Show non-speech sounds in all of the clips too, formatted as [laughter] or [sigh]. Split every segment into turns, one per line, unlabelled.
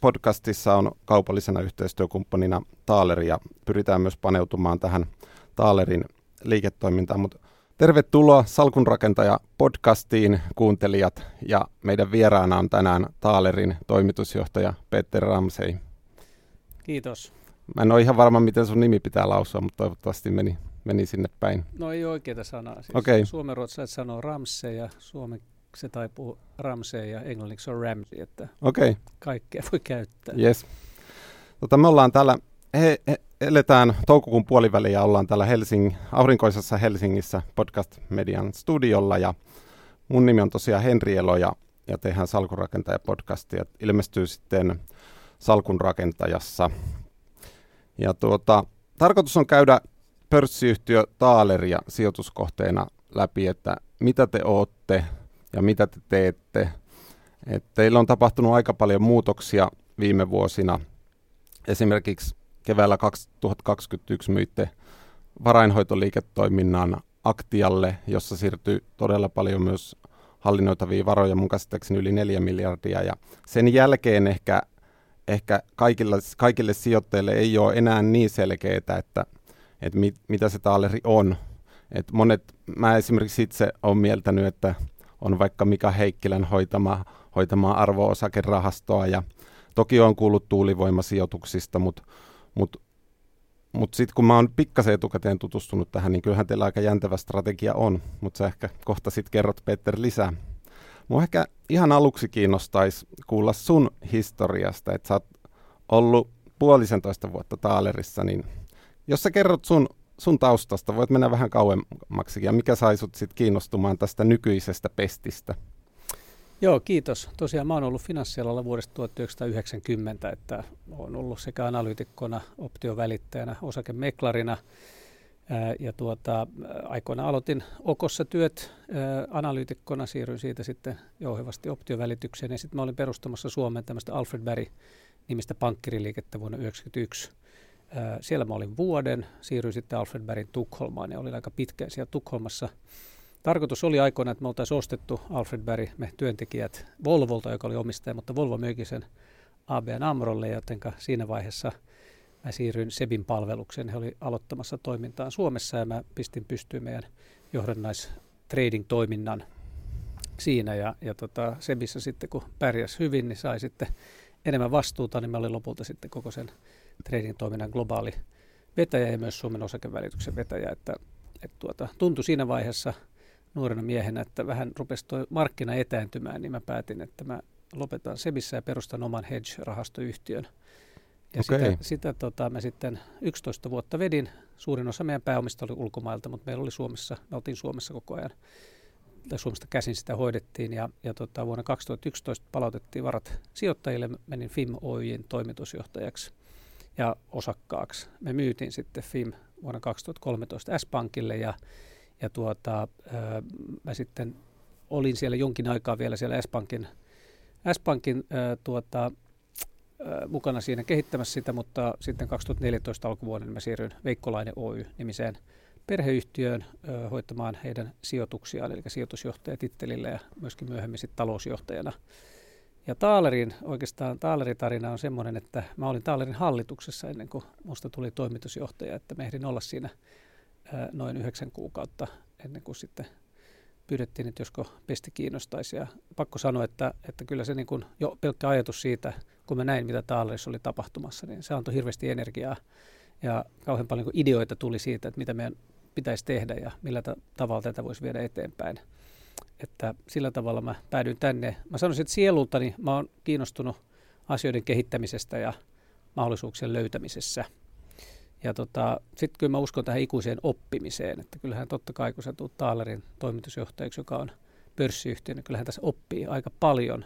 podcastissa on kaupallisena yhteistyökumppanina Taaleri ja pyritään myös paneutumaan tähän Taalerin liiketoimintaan. Mutta tervetuloa Salkunrakentaja podcastiin kuuntelijat ja meidän vieraana on tänään Taalerin toimitusjohtaja Peter Ramsey.
Kiitos.
Mä en ole ihan varma, miten sun nimi pitää lausua, mutta toivottavasti meni, meni sinne päin.
No ei oikeita sanaa. Siis
okay.
Suomenruotsalaiset sanoo Ramsey ja Suomen se taipuu Ramsey ja englanniksi on Ramsey, että
okay.
kaikkea voi käyttää.
Yes. Tota, me ollaan täällä, he, he, eletään toukokuun puoliväliä ja ollaan täällä Helsing, aurinkoisessa Helsingissä Podcast Median studiolla ja mun nimi on tosiaan Henri Elo ja, ja tehdään Salkunrakentaja podcastia. Ilmestyy sitten Salkunrakentajassa. Ja tuota, tarkoitus on käydä pörssiyhtiö Taaleria sijoituskohteena läpi, että mitä te ootte, ja mitä te teette. Et teillä on tapahtunut aika paljon muutoksia viime vuosina. Esimerkiksi keväällä 2021 myitte varainhoitoliiketoiminnan Aktialle, jossa siirtyi todella paljon myös hallinnoitavia varoja, mun käsittääkseni yli 4 miljardia. Ja sen jälkeen ehkä, ehkä kaikille, kaikille sijoittajille ei ole enää niin selkeää, että, että mit, mitä se taaleri on. Et monet, mä esimerkiksi itse olen mieltänyt, että on vaikka Mika Heikkilän hoitama, hoitamaa arvo-osakerahastoa ja toki on kuullut tuulivoimasijoituksista, mutta mut, mut sitten kun mä oon pikkasen etukäteen tutustunut tähän, niin kyllähän teillä aika jäntävä strategia on, mutta sä ehkä kohta sitten kerrot Peter lisää. Mua ehkä ihan aluksi kiinnostaisi kuulla sun historiasta, että sä oot ollut puolisentoista vuotta Taalerissa, niin jos sä kerrot sun sun taustasta, voit mennä vähän kauemmaksi, ja mikä sai sut sit kiinnostumaan tästä nykyisestä pestistä?
Joo, kiitos. Tosiaan mä oon ollut finanssialalla vuodesta 1990, että olen ollut sekä analyytikkona, optiovälittäjänä, osakemeklarina, ja tuota, aikoina aloitin Okossa työt analyytikkona, siirryin siitä sitten jouhevasti optiovälitykseen ja sitten mä olin perustamassa Suomeen tämmöistä Alfred Berry nimistä pankkiriliikettä vuonna 1991. Siellä mä olin vuoden, siirryin sitten Alfred Bergin Tukholmaan ja olin aika pitkään siellä Tukholmassa. Tarkoitus oli aikoina, että me oltaisiin ostettu Alfred Berg, me työntekijät Volvolta, joka oli omistaja, mutta Volvo myykin sen ABN Amrolle, joten siinä vaiheessa mä siirryin Sebin palvelukseen. He oli aloittamassa toimintaa Suomessa ja mä pistin pystyyn meidän johdannais trading-toiminnan siinä. Ja, ja tota, Sebissä sitten kun pärjäs hyvin, niin sai sitten enemmän vastuuta, niin mä olin lopulta sitten koko sen trading-toiminnan globaali vetäjä ja myös Suomen osakevälityksen vetäjä. Että, että tuota, tuntui siinä vaiheessa nuorena miehenä, että vähän rupesi tuo markkina etääntymään, niin mä päätin, että mä lopetan Sebissä ja perustan oman hedge-rahastoyhtiön. Ja okay. sitä, sitä tota, mä sitten 11 vuotta vedin. Suurin osa meidän pääomista oli ulkomailta, mutta meillä oli Suomessa, me oltiin Suomessa koko ajan. Tai Suomesta käsin sitä hoidettiin ja, ja tota, vuonna 2011 palautettiin varat sijoittajille. Menin FIM Oyjin toimitusjohtajaksi ja osakkaaksi. Me myytiin sitten FIM vuonna 2013 S-Pankille ja, ja tuota, mä sitten olin siellä jonkin aikaa vielä siellä S-Pankin, S-Pankin tuota, mukana siinä kehittämässä sitä, mutta sitten 2014 alkuvuonna mä siirryin Veikkolainen Oy-nimiseen perheyhtiöön hoitamaan heidän sijoituksiaan, eli sijoitusjohtajatittelillä ja myöskin myöhemmin sitten talousjohtajana ja Taalerin, oikeastaan Taaleritarina on semmoinen, että mä olin Taalerin hallituksessa ennen kuin musta tuli toimitusjohtaja, että mä ehdin olla siinä noin yhdeksän kuukautta ennen kuin sitten pyydettiin, että josko pesti kiinnostaisi. Ja pakko sanoa, että, että kyllä se niin kuin jo pelkkä ajatus siitä, kun mä näin, mitä Taalerissa oli tapahtumassa, niin se antoi hirveästi energiaa ja kauhean paljon ideoita tuli siitä, että mitä meidän pitäisi tehdä ja millä ta- tavalla tätä voisi viedä eteenpäin että sillä tavalla mä päädyin tänne. Mä sanoisin, että sielultani mä oon kiinnostunut asioiden kehittämisestä ja mahdollisuuksien löytämisessä. Ja tota, sitten kyllä mä uskon tähän ikuiseen oppimiseen, että kyllähän totta kai kun sä tulet Taalerin toimitusjohtajaksi, joka on pörssiyhtiö, niin kyllähän tässä oppii aika paljon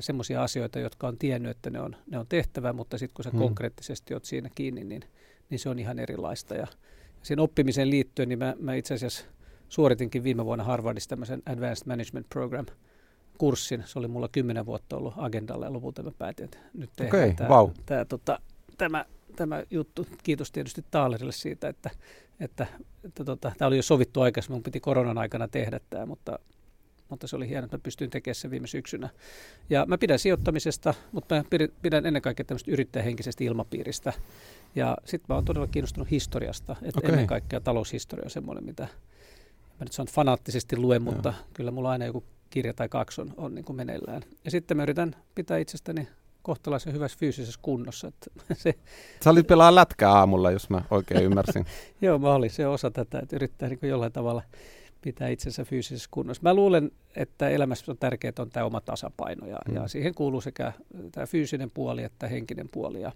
semmoisia asioita, jotka on tiennyt, että ne on, ne on tehtävä, mutta sitten kun sä hmm. konkreettisesti oot siinä kiinni, niin, niin se on ihan erilaista. Ja, ja siihen oppimiseen liittyen, niin mä, mä itse asiassa suoritinkin viime vuonna Harvardissa tämmöisen Advanced Management Program kurssin. Se oli mulla kymmenen vuotta ollut agendalla ja lopulta mä päätin, että nyt tehdään okay, tämä, wow. tämä, tota, tämä, tämä juttu. Kiitos tietysti Taalerille siitä, että, että, että tota, tämä oli jo sovittu aikaisemmin, mun piti koronan aikana tehdä tämä, mutta mutta se oli hienoa, että mä pystyin tekemään sen viime syksynä. Ja mä pidän sijoittamisesta, mutta mä pidän ennen kaikkea tämmöistä yrittäjähenkisestä ilmapiiristä. Ja sitten mä oon todella kiinnostunut historiasta, että okay. ennen kaikkea taloushistoria on semmoinen, mitä mä nyt sanon fanaattisesti luen, mutta Joo. kyllä mulla aina joku kirja tai kaksi on, on niin kuin meneillään. Ja sitten mä yritän pitää itsestäni kohtalaisen hyvässä fyysisessä kunnossa. Että [laughs] se,
Sä olit pelaa lätkää aamulla, jos mä oikein ymmärsin. [laughs]
Joo, mä olin se osa tätä, että yrittää niin jollain tavalla pitää itsensä fyysisessä kunnossa. Mä luulen, että elämässä on tärkeää on tämä oma tasapaino ja, mm. ja siihen kuuluu sekä tämä fyysinen puoli että henkinen puoli ja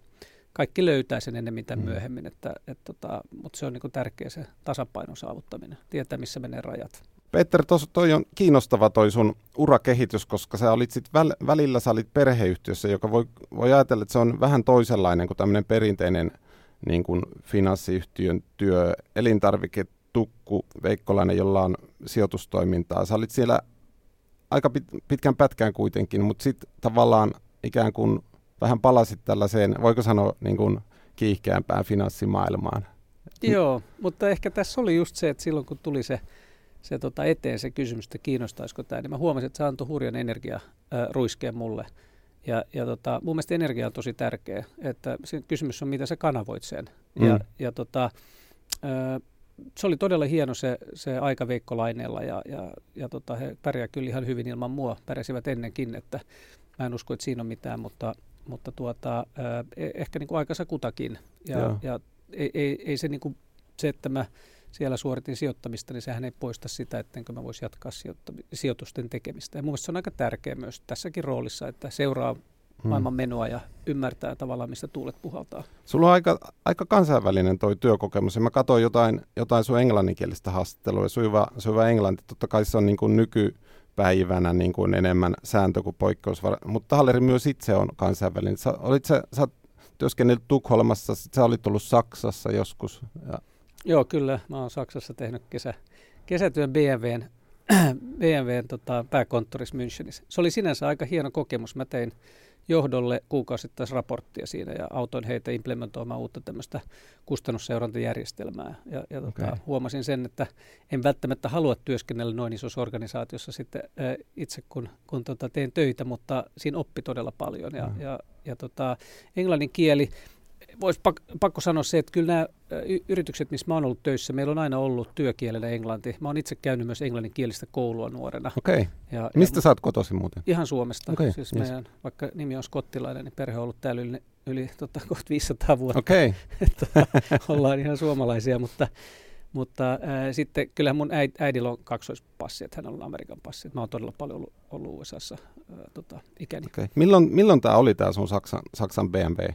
kaikki löytää sen ennemmin tai mm. myöhemmin, että, et tota, mutta se on niin tärkeä se tasapainon saavuttaminen, tietää missä menee rajat.
Peter, tos, toi on kiinnostava toi sun urakehitys, koska sä olit sit väl, välillä sä olit perheyhtiössä, joka voi, voi ajatella, että se on vähän toisenlainen kuin tämmöinen perinteinen niin kuin finanssiyhtiön työ, elintarviketukku, Veikkolainen, jolla on sijoitustoimintaa. Sä olit siellä aika pit, pitkän pätkään kuitenkin, mutta sitten tavallaan ikään kuin vähän palasit tällaiseen, voiko sanoa niin kuin kiihkeämpään finanssimaailmaan.
Joo, mutta ehkä tässä oli just se, että silloin kun tuli se se tota, eteen se kysymys, että kiinnostaisiko tämä, niin mä huomasin, että se antoi hurjan energia ää, ruiskeen mulle. Ja, ja tota, mun mielestä energia on tosi tärkeä, että se kysymys on, mitä sä kanavoit sen. Mm. Ja, ja tota, ää, se oli todella hieno se, se aika Veikko Laineella ja, ja, ja tota, he pärjää kyllä ihan hyvin ilman mua, pärjäsivät ennenkin, että mä en usko, että siinä on mitään, mutta, mutta tuota, e, ehkä niin kuin aikansa kutakin. Ja, ja ei, ei, ei se, niin kuin, se, että mä siellä suoritin sijoittamista, niin sehän ei poista sitä, ettenkö mä voisi jatkaa sijoitusten tekemistä. Ja mun se on aika tärkeä myös tässäkin roolissa, että seuraa hmm. maailman menoa ja ymmärtää tavallaan, mistä tuulet puhaltaa.
Sulla on aika, aika kansainvälinen toi työkokemus. Ja mä katsoin jotain, jotain sun englanninkielistä haastattelua. Sujuva, sujuva englanti, totta kai se on niin kuin nykypäivänä niin kuin enemmän sääntö kuin poikkeus. Mutta Halleri myös itse on kansainvälinen. Sä, olit sä, sä työskennellyt Tukholmassa, sä olit ollut Saksassa joskus. Ja
Joo, kyllä. Mä oon Saksassa tehnyt kesä, kesätyön BMWn, [clears throat] BMWn tota, pääkonttorissa Münchenissä. Se oli sinänsä aika hieno kokemus. Mä tein johdolle kuukausittaisraporttia siinä ja autoin heitä implementoimaan uutta tämmöistä kustannusseurantajärjestelmää. Ja, ja tota, okay. huomasin sen, että en välttämättä halua työskennellä noin isossa organisaatiossa sitten ä, itse kun, kun tota, teen töitä, mutta siinä oppi todella paljon. Ja, mm. ja, ja tota, englannin kieli, voisi pak, pakko sanoa se, että kyllä nämä yritykset, missä mä oon ollut töissä, meillä on aina ollut työkielenä englanti. Mä oon itse käynyt myös englanninkielistä koulua nuorena.
Okei. Okay. Ja, Mistä ja, sä oot kotoisin muuten?
Ihan Suomesta. Okay. Siis yes. meidän, vaikka nimi on skottilainen, niin perhe on ollut täällä yli, yli tota, kohta 500 vuotta.
Okei. [laughs] Okay.
ollaan ihan suomalaisia, mutta, mutta äh, sitten kyllä mun äid, äidillä on kaksoispassi, että hän on Amerikan passi. Mä oon todella paljon ollut, ollut USAssa äh, tota, ikäni.
Okay. Milloin, milloin tämä oli tämä sun Saksan, Saksan BMW?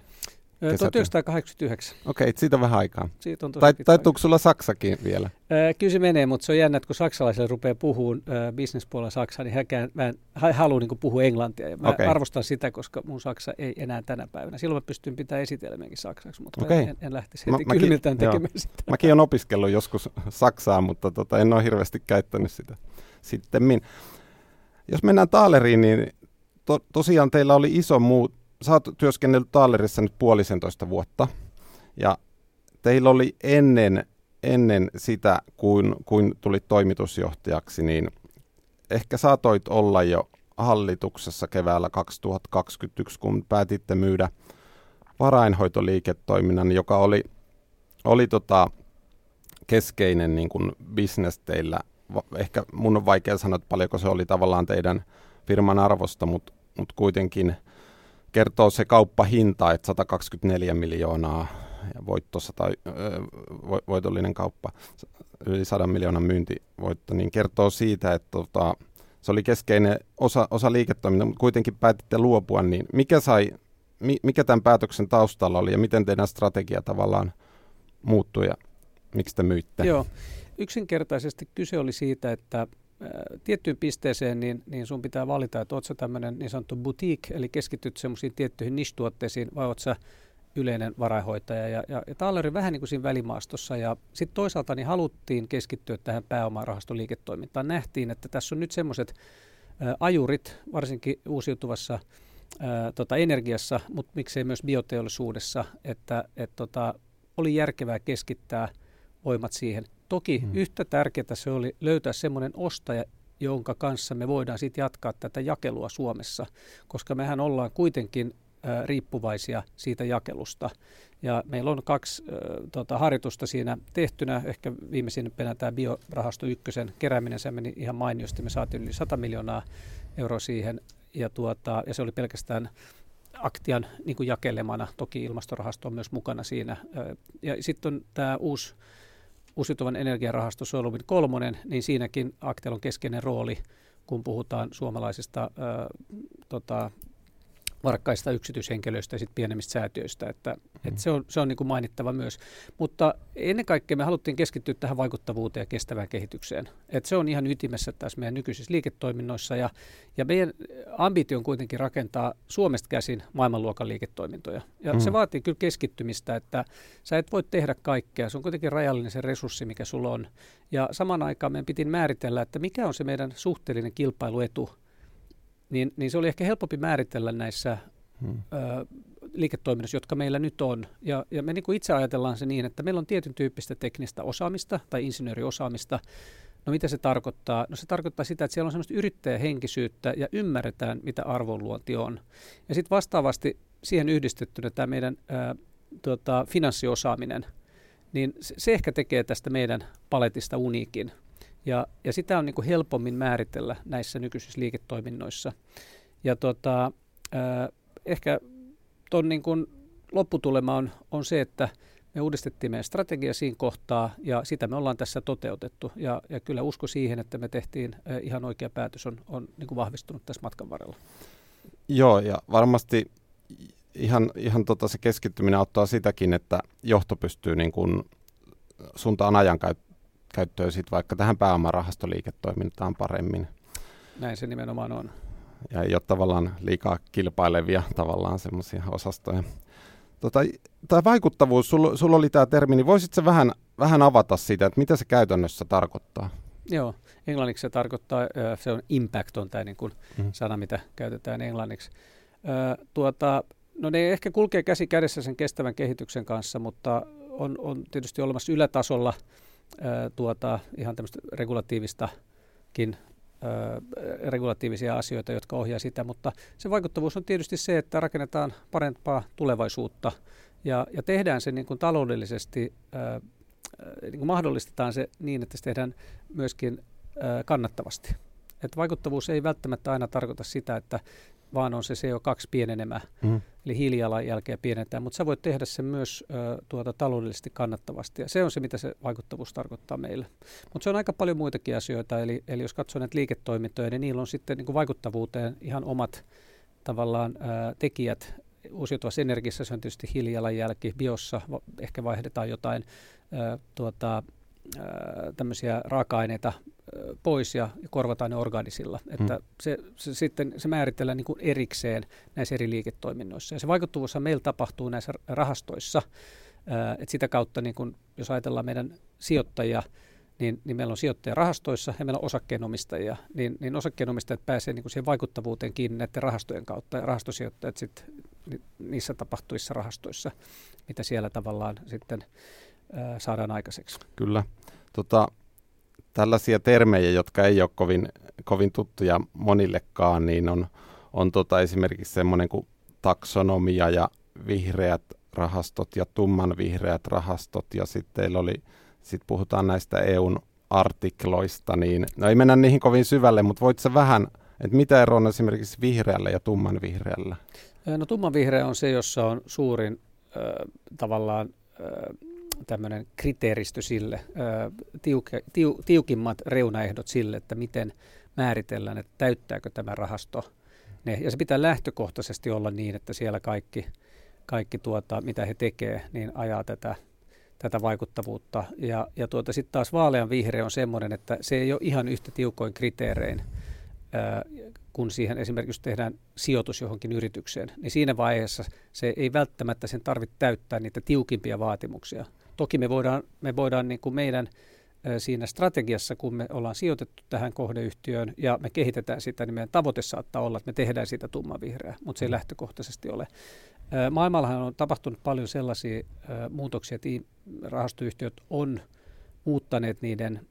1989.
Okei, okay, siitä on vähän aikaa.
Siitä on
tai, taituuko sulla Saksakin vielä?
Kyllä se menee, mutta se on jännä, että kun saksalaisille rupeaa puhumaan bisnespuolella Saksaa, niin häkään, mä en hän halua niin puhua englantia. Ja mä okay. arvostan sitä, koska mun Saksa ei enää tänä päivänä. Silloin mä pystyn pitämään esitelmiäkin saksaksi, mutta okay. en, en lähtisi heti mä, kylmiltään tekemään joo. sitä.
Mäkin olen opiskellut joskus Saksaa, mutta tota, en ole hirveästi käyttänyt sitä sitten. Jos mennään Taaleriin, niin to, tosiaan teillä oli iso muu, sä oot työskennellyt Taalerissa nyt puolisentoista vuotta, ja teillä oli ennen, ennen sitä, kuin, kuin tulit toimitusjohtajaksi, niin ehkä saatoit olla jo hallituksessa keväällä 2021, kun päätitte myydä varainhoitoliiketoiminnan, joka oli, oli tota keskeinen niin kuin business teillä. Ehkä mun on vaikea sanoa, että paljonko se oli tavallaan teidän firman arvosta, mutta, mutta kuitenkin – kertoo se kauppahinta, että 124 miljoonaa ja voitto 100, voitollinen kauppa, yli 100 miljoonan myyntivoitto, niin kertoo siitä, että tota, se oli keskeinen osa, osa liiketoimintaa, mutta kuitenkin päätitte luopua, niin mikä, sai, mikä tämän päätöksen taustalla oli ja miten teidän strategia tavallaan muuttui ja miksi te myitte?
Joo, yksinkertaisesti kyse oli siitä, että tiettyyn pisteeseen, niin, niin sun pitää valita, että ootko tämmöinen niin sanottu boutique, eli keskityt semmoisiin tiettyihin niche-tuotteisiin, vai ootko yleinen varainhoitaja. Ja, ja, ja Taaleri vähän niin kuin siinä välimaastossa. Ja sitten toisaalta niin haluttiin keskittyä tähän pääomarahastoliiketoimintaan. Nähtiin, että tässä on nyt semmoiset ajurit, varsinkin uusiutuvassa ää, tota, energiassa, mutta miksei myös bioteollisuudessa, että et, tota, oli järkevää keskittää voimat siihen. Toki hmm. yhtä tärkeää se oli löytää semmoinen ostaja, jonka kanssa me voidaan sitten jatkaa tätä jakelua Suomessa, koska mehän ollaan kuitenkin riippuvaisia siitä jakelusta. Ja meillä on kaksi äh, tota, harjoitusta siinä tehtynä. Ehkä viimeisimpänä tämä biorahasto ykkösen kerääminen, se meni ihan mainiosti. Me saatiin yli 100 miljoonaa euroa siihen ja, tuota, ja se oli pelkästään Aktian niin kuin jakelemana. Toki ilmastorahasto on myös mukana siinä. Ja sitten on tämä uusi uusiutuvan energiarahasto Solvit kolmonen, niin siinäkin Aktialla on keskeinen rooli, kun puhutaan suomalaisista ää, tota, varakkaista yksityishenkilöistä ja sitten pienemmistä säätiöistä, että, mm. että se on, se on niin kuin mainittava myös. Mutta ennen kaikkea me haluttiin keskittyä tähän vaikuttavuuteen ja kestävään kehitykseen. Että se on ihan ytimessä tässä meidän nykyisissä liiketoiminnoissa ja, ja meidän ambitio on kuitenkin rakentaa Suomesta käsin maailmanluokan liiketoimintoja. Ja mm. se vaatii kyllä keskittymistä, että sä et voi tehdä kaikkea. Se on kuitenkin rajallinen se resurssi, mikä sulla on. Ja saman aikaan meidän piti määritellä, että mikä on se meidän suhteellinen kilpailuetu niin, niin se oli ehkä helpompi määritellä näissä hmm. ö, liiketoiminnassa, jotka meillä nyt on. Ja, ja me niin kuin itse ajatellaan se niin, että meillä on tietyn tyyppistä teknistä osaamista tai insinööriosaamista. No mitä se tarkoittaa? No se tarkoittaa sitä, että siellä on sellaista yrittäjähenkisyyttä ja ymmärretään, mitä arvonluonti on. Ja sitten vastaavasti siihen yhdistettynä tämä meidän ää, tota, finanssiosaaminen, niin se, se ehkä tekee tästä meidän paletista uniikin. Ja, ja sitä on niin kuin helpommin määritellä näissä nykyisissä liiketoiminnoissa. Ja tota, äh, ehkä tuon niin lopputulema on, on se, että me uudistettiin meidän strategia siinä kohtaa ja sitä me ollaan tässä toteutettu. Ja, ja kyllä usko siihen, että me tehtiin äh, ihan oikea päätös, on, on niin kuin vahvistunut tässä matkan varrella.
Joo, ja varmasti ihan, ihan tota se keskittyminen auttaa sitäkin, että johto pystyy niin kuin suuntaan ajan käyttöön sit vaikka tähän pääomarahastoliiketoimintaan paremmin.
Näin se nimenomaan on.
Ja ei ole tavallaan liikaa kilpailevia tavallaan semmoisia osastoja. Tota, tämä vaikuttavuus, sulla, sulla oli tämä termi, niin voisitko vähän, vähän avata sitä, että mitä se käytännössä tarkoittaa?
Joo, englanniksi se tarkoittaa, se on impact on tämä niin kuin mm. sana, mitä käytetään englanniksi. tuota, no ne ehkä kulkee käsi kädessä sen kestävän kehityksen kanssa, mutta on, on tietysti olemassa ylätasolla – tuota, ihan tämmöistä regulatiivistakin regulatiivisia asioita, jotka ohjaa sitä, mutta se vaikuttavuus on tietysti se, että rakennetaan parempaa tulevaisuutta ja, ja tehdään se niin kuin taloudellisesti, niin kuin mahdollistetaan se niin, että se tehdään myöskin kannattavasti. Et vaikuttavuus ei välttämättä aina tarkoita sitä, että vaan on se CO2 pienenemä, mm. eli hiilijalanjälkeä pienentää, mutta sä voit tehdä sen myös ö, tuota, taloudellisesti kannattavasti, ja se on se, mitä se vaikuttavuus tarkoittaa meille. Mutta se on aika paljon muitakin asioita, eli, eli jos katsoo näitä liiketoimintoja, niin niillä on sitten niin kuin vaikuttavuuteen ihan omat tavallaan ö, tekijät. Uusiutuvassa energiassa se on tietysti hiilijalanjälki, biossa ehkä vaihdetaan jotain ö, tuota, tämmöisiä raaka-aineita pois ja korvataan ne organisilla. Että hmm. se, se, sitten se määritellään niin kuin erikseen näissä eri liiketoiminnoissa. Ja se vaikuttavuus meillä tapahtuu näissä rahastoissa. että sitä kautta, niin kun, jos ajatellaan meidän sijoittajia, niin, niin meillä on sijoittajia rahastoissa ja meillä on osakkeenomistajia, niin, niin osakkeenomistajat pääsee niin kuin siihen vaikuttavuuteen kiinni näiden rahastojen kautta ja rahastosijoittajat sitten niissä tapahtuissa rahastoissa, mitä siellä tavallaan sitten ää, saadaan aikaiseksi.
Kyllä. Tota, tällaisia termejä, jotka ei ole kovin, kovin tuttuja monillekaan, niin on, on tota esimerkiksi semmoinen kuin taksonomia ja vihreät rahastot ja tumman vihreät rahastot ja sitten oli, sit puhutaan näistä EUn artikloista, niin no ei mennä niihin kovin syvälle, mutta voit sä vähän, että mitä ero on esimerkiksi vihreällä ja tumman vihreällä?
No tumman vihreä on se, jossa on suurin äh, tavallaan äh, tämmöinen kriteeristö sille, tiuke, tiu, tiukimmat reunaehdot sille, että miten määritellään, että täyttääkö tämä rahasto ne. Ja se pitää lähtökohtaisesti olla niin, että siellä kaikki, kaikki tuota, mitä he tekee, niin ajaa tätä, tätä vaikuttavuutta. Ja, ja tuota, sitten taas vaalean vihreä on semmoinen, että se ei ole ihan yhtä tiukoin kriteerein kun siihen esimerkiksi tehdään sijoitus johonkin yritykseen, niin siinä vaiheessa se ei välttämättä sen tarvitse täyttää niitä tiukimpia vaatimuksia. Toki me voidaan, me voidaan niin kuin meidän siinä strategiassa, kun me ollaan sijoitettu tähän kohdeyhtiöön ja me kehitetään sitä, niin meidän tavoite saattaa olla, että me tehdään siitä tummanvihreä, mutta se ei mm. lähtökohtaisesti ole. Maailmallahan on tapahtunut paljon sellaisia muutoksia, että rahastoyhtiöt on muuttaneet niiden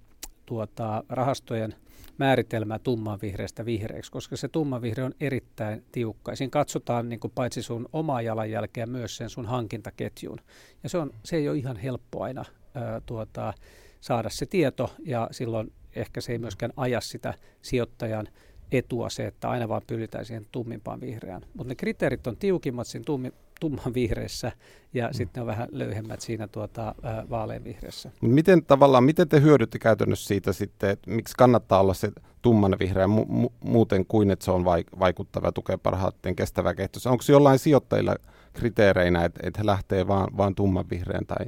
tuota, rahastojen määritelmää tummanvihreästä vihreäksi, koska se tummanvihreä on erittäin tiukka. Siinä katsotaan niin kuin paitsi sun omaa jalanjälkeä myös sen sun hankintaketjun. Ja se, on, se ei ole ihan helppo aina ää, tuota, saada se tieto ja silloin ehkä se ei myöskään aja sitä sijoittajan etua se, että aina vaan pyritään siihen tummimpaan vihreään. Mutta ne kriteerit on tiukimmat siinä tummi, tumman vihreässä ja mm. sitten on vähän löyhemmät siinä tuota, vaaleanvihreässä.
Miten tavallaan, miten te hyödytte käytännössä siitä sitten, että miksi kannattaa olla se tumman vihreä mu- mu- muuten kuin, että se on vaik- vaikuttava ja tukee parhaiten kestävää kehitystä? Onko jollain sijoittajilla kriteereinä, että, että he lähtee vaan, vaan tumman vihreän tai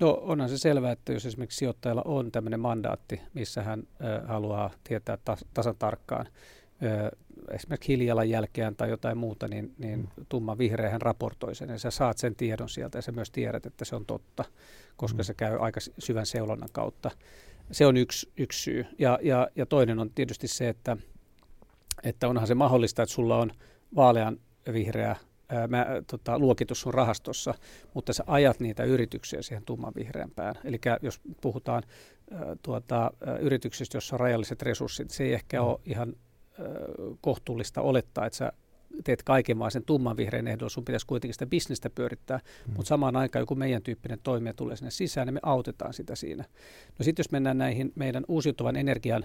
No onhan se selvää, että jos esimerkiksi sijoittajalla on tämmöinen mandaatti, missä hän ö, haluaa tietää tas, tasan tarkkaan ö, esimerkiksi hiilijalanjälkeään tai jotain muuta, niin, niin mm. tumma vihreä hän raportoi sen ja sä saat sen tiedon sieltä ja sä myös tiedät, että se on totta, koska mm. se käy aika syvän seulonnan kautta. Se on yksi, yksi syy. Ja, ja, ja toinen on tietysti se, että, että onhan se mahdollista, että sulla on vaalean vihreä ää, mä, tota, luokitus sun rahastossa, mutta sä ajat niitä yrityksiä siihen tumman vihreämpään. Eli jos puhutaan tuota, yrityksistä, jossa on rajalliset resurssit, se ei ehkä mm. ole ihan kohtuullista olettaa, että sä teet kaiken vaan sen tumman vihreän ehdolla, sun pitäisi kuitenkin sitä bisnestä pyörittää, mm. mutta samaan aikaan joku meidän tyyppinen toimija tulee sinne sisään, niin me autetaan sitä siinä. No sitten jos mennään näihin meidän uusiutuvan energian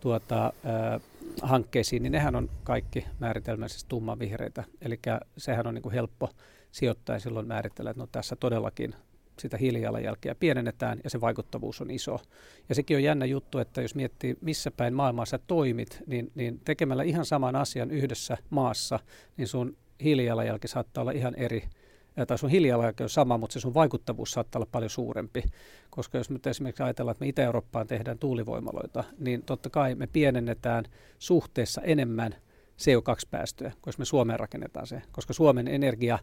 tuota, äh, hankkeisiin, niin nehän on kaikki määritelmällisesti tummanvihreitä. Eli sehän on niin kuin helppo sijoittaja silloin määritellä, että no tässä todellakin sitä hiilijalanjälkeä pienennetään ja se vaikuttavuus on iso. Ja sekin on jännä juttu, että jos miettii missä päin maailmaa sä toimit, niin, niin tekemällä ihan saman asian yhdessä maassa, niin sun hiilijalanjälki saattaa olla ihan eri tai sun hiilijalanjälki on sama, mutta se sun vaikuttavuus saattaa olla paljon suurempi. Koska jos nyt esimerkiksi ajatellaan, että me Itä-Eurooppaan tehdään tuulivoimaloita, niin totta kai me pienennetään suhteessa enemmän CO2-päästöjä, koska me Suomeen rakennetaan se. Koska Suomen energia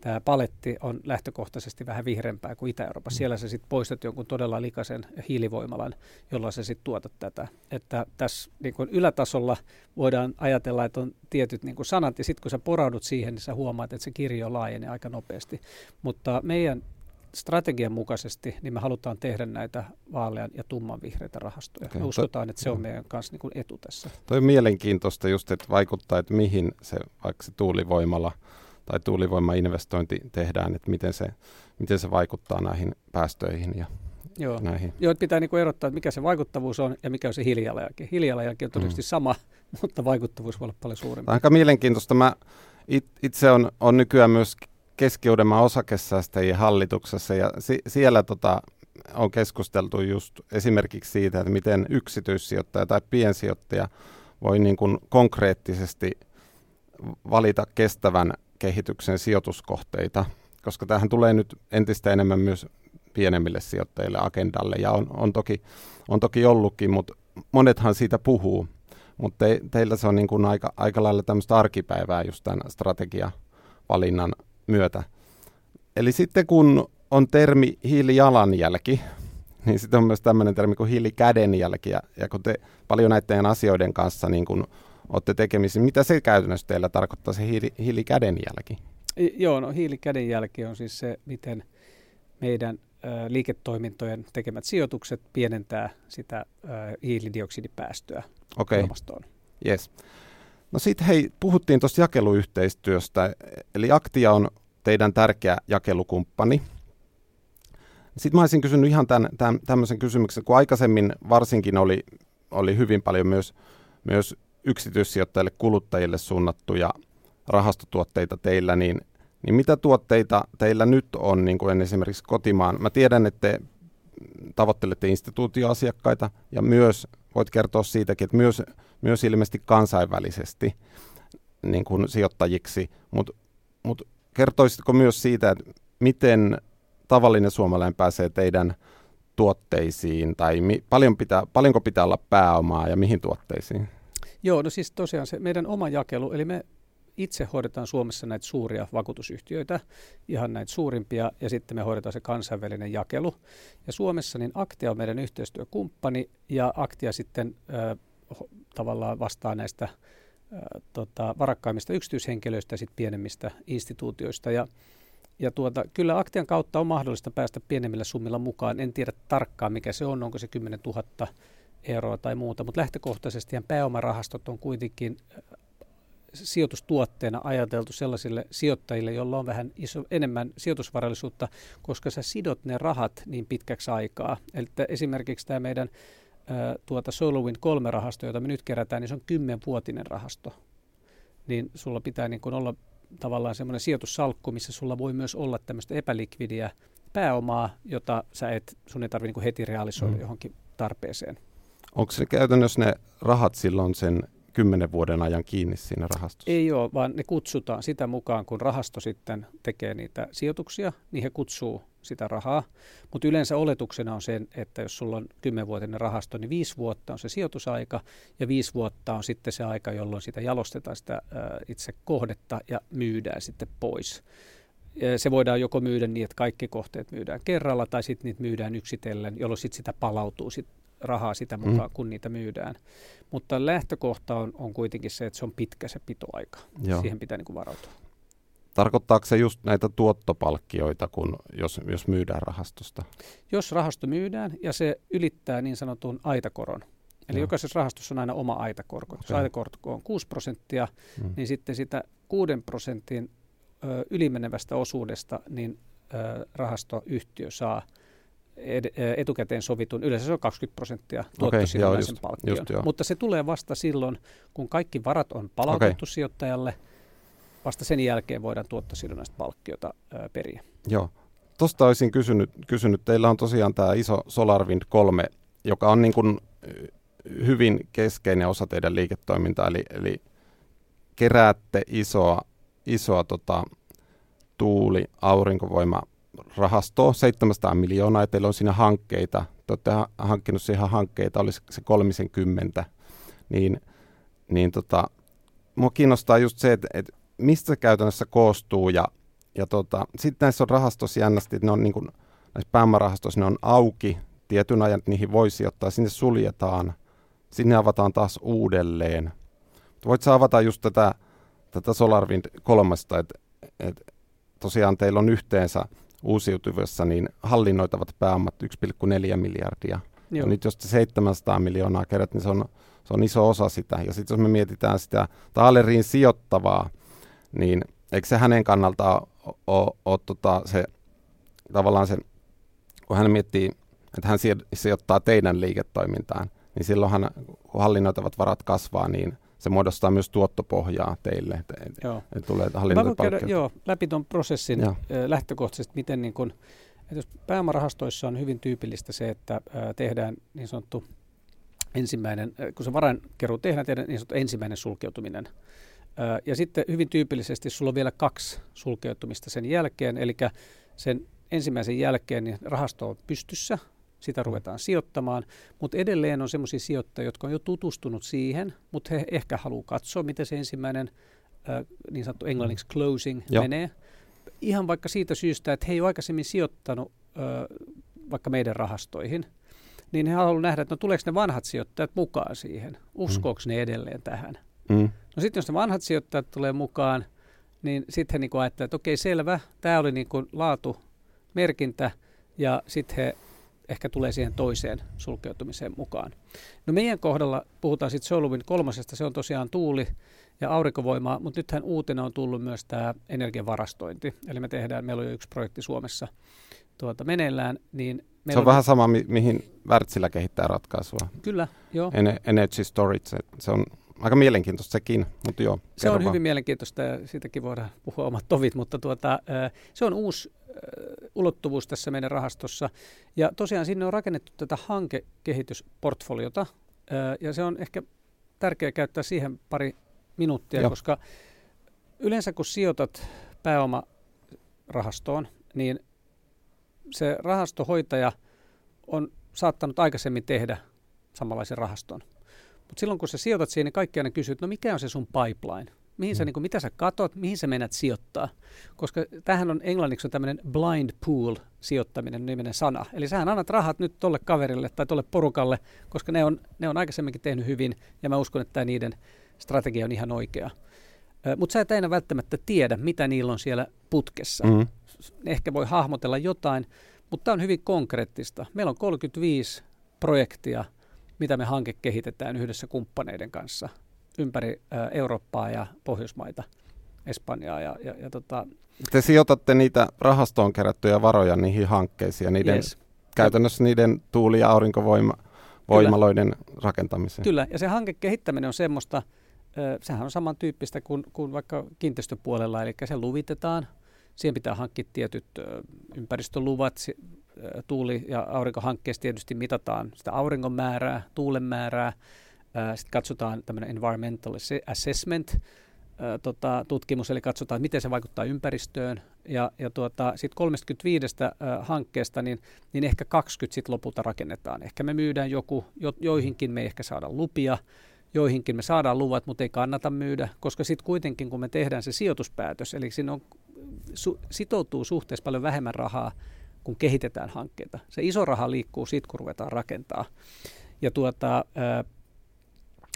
tämä paletti on lähtökohtaisesti vähän vihreämpää kuin Itä-Euroopassa. Mm. Siellä se sitten poistat jonkun todella likaisen hiilivoimalan, jolla se sitten tuotat tätä. Että tässä niin kuin ylätasolla voidaan ajatella, että on tietyt niin kuin sanat, ja sitten kun sä poraudut siihen, niin sä huomaat, että se kirjo laajenee aika nopeasti. Mutta meidän strategian mukaisesti, niin me halutaan tehdä näitä vaalean ja tumman vihreitä rahastoja. Okay. Me uskotaan, että se on meidän kanssa niin kuin etu tässä.
Toi on mielenkiintoista just, että vaikuttaa, että mihin se vaikka se tuulivoimala – tai tuulivoimainvestointi tehdään, että miten se, miten se vaikuttaa näihin päästöihin ja
Joo.
näihin.
Joo, että pitää niinku erottaa, että mikä se vaikuttavuus on ja mikä on se hiilijalanjälki. Hiilijalanjälki on todennäköisesti mm. sama, [laughs] mutta vaikuttavuus voi olla paljon suurempi.
Tämä on aika mielenkiintoista. Mä itse on, on nykyään myös keski osakesäästäjien hallituksessa ja si- siellä tota, on keskusteltu just esimerkiksi siitä, että miten yksityissijoittaja tai piensijoittaja voi niin kuin konkreettisesti valita kestävän kehityksen sijoituskohteita, koska tähän tulee nyt entistä enemmän myös pienemmille sijoittajille agendalle ja on, on, toki, on toki ollutkin, mutta monethan siitä puhuu, mutta te, teillä se on niin kuin aika, aika lailla tämmöistä arkipäivää just tämän strategiavalinnan myötä. Eli sitten kun on termi hiilijalanjälki, niin sitten on myös tämmöinen termi kuin hiilikädenjälki, ja, ja kun te paljon näiden asioiden kanssa niin kun olette tekemisissä. Mitä se käytännössä teillä tarkoittaa se hiili, hiilikädenjälki?
Joo, no hiilikädenjälki on siis se, miten meidän liiketoimintojen tekemät sijoitukset pienentää sitä hiilidioksidipäästöä
okay. ilmastoon. Yes. No sitten hei, puhuttiin tuosta jakeluyhteistyöstä, eli Aktia on teidän tärkeä jakelukumppani. Sitten mä olisin kysynyt ihan tämän, tämän, tämmöisen kysymyksen, kun aikaisemmin varsinkin oli, oli hyvin paljon myös, myös yksityissijoittajille kuluttajille suunnattuja rahastotuotteita teillä, niin, niin mitä tuotteita teillä nyt on niin kuin esimerkiksi kotimaan? Mä tiedän, että te tavoittelette instituutioasiakkaita ja myös voit kertoa siitäkin, että myös, myös ilmeisesti kansainvälisesti niin kuin sijoittajiksi, mutta mut kertoisitko myös siitä, että miten tavallinen suomalainen pääsee teidän tuotteisiin tai mi, paljon pitää, paljonko pitää olla pääomaa ja mihin tuotteisiin?
Joo, no siis tosiaan se meidän oma jakelu, eli me itse hoidetaan Suomessa näitä suuria vakuutusyhtiöitä, ihan näitä suurimpia, ja sitten me hoidetaan se kansainvälinen jakelu. Ja Suomessa niin Aktia on meidän yhteistyökumppani, ja Aktia sitten ö, tavallaan vastaa näistä ö, tota, varakkaimmista yksityishenkilöistä ja sitten pienemmistä instituutioista. Ja, ja tuota, kyllä Aktian kautta on mahdollista päästä pienemmillä summilla mukaan. En tiedä tarkkaan, mikä se on, onko se 10 000 eroa tai muuta, mutta lähtökohtaisesti pääomarahastot on kuitenkin sijoitustuotteena ajateltu sellaisille sijoittajille, joilla on vähän iso, enemmän sijoitusvarallisuutta, koska sä sidot ne rahat niin pitkäksi aikaa. Eli esimerkiksi tämä meidän tuota SolarWind 3 rahasto, jota me nyt kerätään, niin se on kymmenvuotinen rahasto. Niin sulla pitää niin kuin olla tavallaan semmoinen sijoitussalkku, missä sulla voi myös olla tämmöistä epälikvidiä pääomaa, jota sä et, sun ei tarvitse niin heti realisoida mm. johonkin tarpeeseen.
Onko se käytännössä ne rahat silloin sen kymmenen vuoden ajan kiinni siinä rahastossa?
Ei ole, vaan ne kutsutaan sitä mukaan, kun rahasto sitten tekee niitä sijoituksia, niin he kutsuu sitä rahaa. Mutta yleensä oletuksena on se, että jos sulla on kymmenvuotinen rahasto, niin viisi vuotta on se sijoitusaika ja viisi vuotta on sitten se aika, jolloin sitä jalostetaan sitä itse kohdetta ja myydään sitten pois. Se voidaan joko myydä niin, että kaikki kohteet myydään kerralla tai sitten niitä myydään yksitellen, jolloin sitten sitä palautuu sit rahaa sitä mm. mukaan, mm. kun niitä myydään. Mutta lähtökohta on, on kuitenkin se, että se on pitkä se pitoaika. Joo. Siihen pitää niin kuin varautua.
Tarkoittaako se just näitä tuottopalkkioita, kun jos, jos myydään rahastosta?
Jos rahasto myydään ja se ylittää niin sanotun aitakoron, eli Joo. jokaisessa rahastossa on aina oma aitakorko. Okay. Jos aitakorko on 6 prosenttia, mm. niin sitten sitä 6 prosentin ö, ylimenevästä osuudesta niin ö, rahastoyhtiö saa – ed- etukäteen sovitun, yleensä se on 20 prosenttia tuottosidonnaisen okay, palkkion. Just, just, Mutta se tulee vasta silloin, kun kaikki varat on palautettu okay. sijoittajalle, vasta sen jälkeen voidaan tuottosidonnaista palkkiota ää, periä.
Joo. Tuosta olisin kysynyt, kysynyt, teillä on tosiaan tämä iso SolarWind 3, joka on niin kuin hyvin keskeinen osa teidän liiketoimintaa, eli, eli keräätte isoa, isoa tota, tuuli, aurinkovoima rahastoa, 700 miljoonaa, ja teillä on siinä hankkeita, te olette hankkinut siihen hankkeita, olisi se 30, niin, niin tota, mua kiinnostaa just se, että, että mistä se käytännössä koostuu, ja, ja tota, sitten näissä on rahastossa jännästi, että ne on niin kuin, näissä pääomarahastoissa ne on auki tietyn ajan, niihin voi sijoittaa, sinne suljetaan, sinne avataan taas uudelleen. Voit avata just tätä, tätä SolarWind kolmesta, että, että tosiaan teillä on yhteensä uusiutuvassa niin hallinnoitavat pääomat 1,4 miljardia. Joo. Ja nyt jos 700 miljoonaa kerät, niin se on, se on iso osa sitä. Ja sitten jos me mietitään sitä Taaleriin sijoittavaa, niin eikö se hänen kannaltaan ole tota, se tavallaan se, kun hän miettii, että hän sijoittaa teidän liiketoimintaan, niin silloinhan kun hallinnoitavat varat kasvaa, niin se muodostaa myös tuottopohjaa teille, että joo. Tulee Mä voin käydä
joo, läpi tuon prosessin joo. lähtökohtaisesti, miten niin kun, että jos pääomarahastoissa on hyvin tyypillistä se, että tehdään niin sanottu ensimmäinen, kun se varainkeruu tehdään, tehdään niin sanottu ensimmäinen sulkeutuminen. Ja sitten hyvin tyypillisesti sulla on vielä kaksi sulkeutumista sen jälkeen, eli sen ensimmäisen jälkeen niin rahasto on pystyssä, sitä ruvetaan sijoittamaan, mutta edelleen on sellaisia sijoittajia, jotka on jo tutustunut siihen, mutta he ehkä haluaa katsoa, miten se ensimmäinen äh, niin sanottu englanniksi closing Joo. menee. Ihan vaikka siitä syystä, että he ei ole aikaisemmin sijoittanut äh, vaikka meidän rahastoihin, niin he haluavat nähdä, että no tuleeko ne vanhat sijoittajat mukaan siihen, uskooko mm. ne edelleen tähän. Mm. No sitten jos ne vanhat sijoittajat tulee mukaan, niin sitten he niin ajattelevat, että okei selvä, tämä oli niin kuin laatumerkintä, ja sitten he ehkä tulee siihen toiseen sulkeutumiseen mukaan. No meidän kohdalla puhutaan sitten SolarWind kolmosesta, se on tosiaan tuuli ja aurinkovoimaa, mutta nythän uutena on tullut myös tämä energiavarastointi. Eli me tehdään, meillä on jo yksi projekti Suomessa tuota, meneillään. Niin
se on, on vähän sama, mi- mihin Wärtsilä kehittää ratkaisua.
Kyllä, joo.
En- energy storage, se on aika mielenkiintoista sekin, mutta joo.
Se on vaan. hyvin mielenkiintoista ja siitäkin voidaan [laughs] puhua omat tovit, mutta tuota, se on uusi ulottuvuus tässä meidän rahastossa. Ja tosiaan sinne on rakennettu tätä hankekehitysportfoliota ja se on ehkä tärkeää käyttää siihen pari minuuttia, joo. koska yleensä kun sijoitat pääomarahastoon, niin se rahastohoitaja on saattanut aikaisemmin tehdä samanlaisen rahaston. Mutta silloin kun sä sijoitat siihen, niin kaikki aina kysyy, että no mikä on se sun pipeline? Mihin sä, mm. niin kuin, mitä sä katot, mihin sä menet sijoittaa? Koska tähän on englanniksi on tämmöinen blind pool sijoittaminen nimenen sana. Eli sähän annat rahat nyt tolle kaverille tai tolle porukalle, koska ne on, ne on aikaisemminkin tehnyt hyvin ja mä uskon, että niiden strategia on ihan oikea. Mutta sä et aina välttämättä tiedä, mitä niillä on siellä putkessa. Mm. Ehkä voi hahmotella jotain, mutta tämä on hyvin konkreettista. Meillä on 35 projektia – mitä me hanke kehitetään yhdessä kumppaneiden kanssa ympäri Eurooppaa ja Pohjoismaita, Espanjaa ja, ja, ja tota,
te sijoitatte niitä rahastoon kerättyjä varoja niihin hankkeisiin ja niiden, yes. käytännössä niiden tuuli- ja aurinkovoimaloiden Kyllä. rakentamiseen.
Kyllä, ja se hankekehittäminen on semmoista, sehän on samantyyppistä kuin, kuin vaikka kiinteistöpuolella, eli se luvitetaan, siihen pitää hankkia tietyt ympäristöluvat, tuuli- ja aurinkohankkeessa tietysti mitataan sitä auringon määrää, tuulen määrää, sitten katsotaan tämmöinen environmental assessment, tota, tutkimus, eli katsotaan, miten se vaikuttaa ympäristöön. Ja, ja tuota, sitten 35 ä, hankkeesta, niin, niin ehkä 20 sitten lopulta rakennetaan. Ehkä me myydään joku, jo, joihinkin me ei ehkä saada lupia, joihinkin me saadaan luvat, mutta ei kannata myydä, koska sitten kuitenkin kun me tehdään se sijoituspäätös, eli siinä on, su, sitoutuu suhteessa paljon vähemmän rahaa, kun kehitetään hankkeita. Se iso raha liikkuu siitä, kun ruvetaan rakentaa. Ja tuota,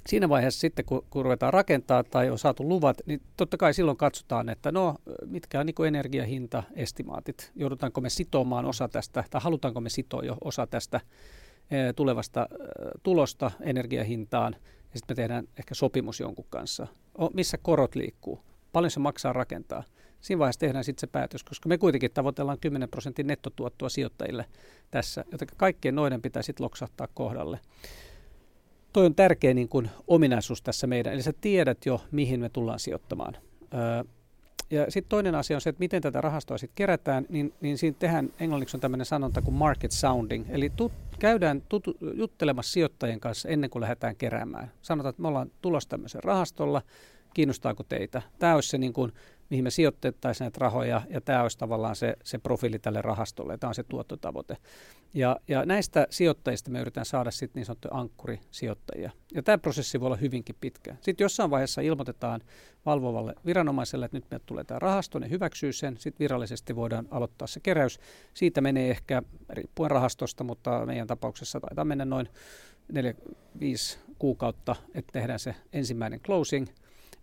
siinä vaiheessa sitten, kun, kun ruvetaan rakentaa tai on saatu luvat, niin totta kai silloin katsotaan, että no, mitkä on niin energiahinta, estimaatit, joudutaanko me sitomaan osa tästä, tai halutaanko me sitoa jo osa tästä tulevasta tulosta energiahintaan, ja sitten me tehdään ehkä sopimus jonkun kanssa. O, missä korot liikkuu? Paljon se maksaa rakentaa? Siinä vaiheessa tehdään sitten se päätös, koska me kuitenkin tavoitellaan 10 prosentin nettotuottoa sijoittajille tässä, joten kaikkien noiden pitää sitten loksahtaa kohdalle toi on tärkeä niin kuin ominaisuus tässä meidän, eli sä tiedät jo, mihin me tullaan sijoittamaan. Öö, ja sitten toinen asia on se, että miten tätä rahastoa sitten kerätään, niin, niin siinä tehdään, englanniksi on tämmöinen sanonta kuin market sounding, eli tut, käydään tutu, juttelemassa sijoittajien kanssa ennen kuin lähdetään keräämään. Sanotaan, että me ollaan tulossa tämmöisen rahastolla, kiinnostaako teitä? Tämä olisi se, niin kuin, mihin me sijoitettaisiin näitä rahoja, ja tämä olisi tavallaan se, se profiili tälle rahastolle, tämä on se tuottotavoite. Ja, ja näistä sijoittajista me yritetään saada sitten niin sanottuja ankkurisijoittajia. Ja tämä prosessi voi olla hyvinkin pitkä. Sitten jossain vaiheessa ilmoitetaan valvovalle viranomaiselle, että nyt me tulee tämä rahasto, ne hyväksyy sen, sitten virallisesti voidaan aloittaa se keräys. Siitä menee ehkä, riippuen rahastosta, mutta meidän tapauksessa taitaa mennä noin 4-5 kuukautta, että tehdään se ensimmäinen closing.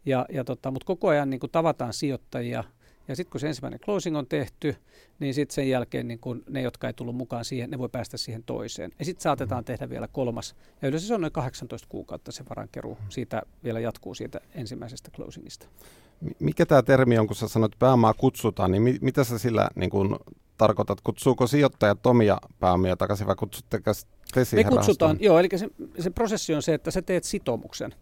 Ja, ja tota, mutta koko ajan niin kuin tavataan sijoittajia – ja sitten kun se ensimmäinen closing on tehty, niin sitten sen jälkeen niin kun ne, jotka ei tullut mukaan siihen, ne voi päästä siihen toiseen. Ja sitten saatetaan tehdä vielä kolmas. Ja yleensä se on noin 18 kuukautta se varankeruu. Siitä vielä jatkuu siitä ensimmäisestä closingista.
Mikä tämä termi on, kun sä sanoit, että pääomaa kutsutaan, niin mi- mitä sä sillä niin kun tarkoitat? Kutsuuko sijoittajat omia pääomia takaisin vai kutsutteko te siihen
Me kutsutaan, rahastoon? joo, eli se, se prosessi on se, että sä teet sitoumuksen.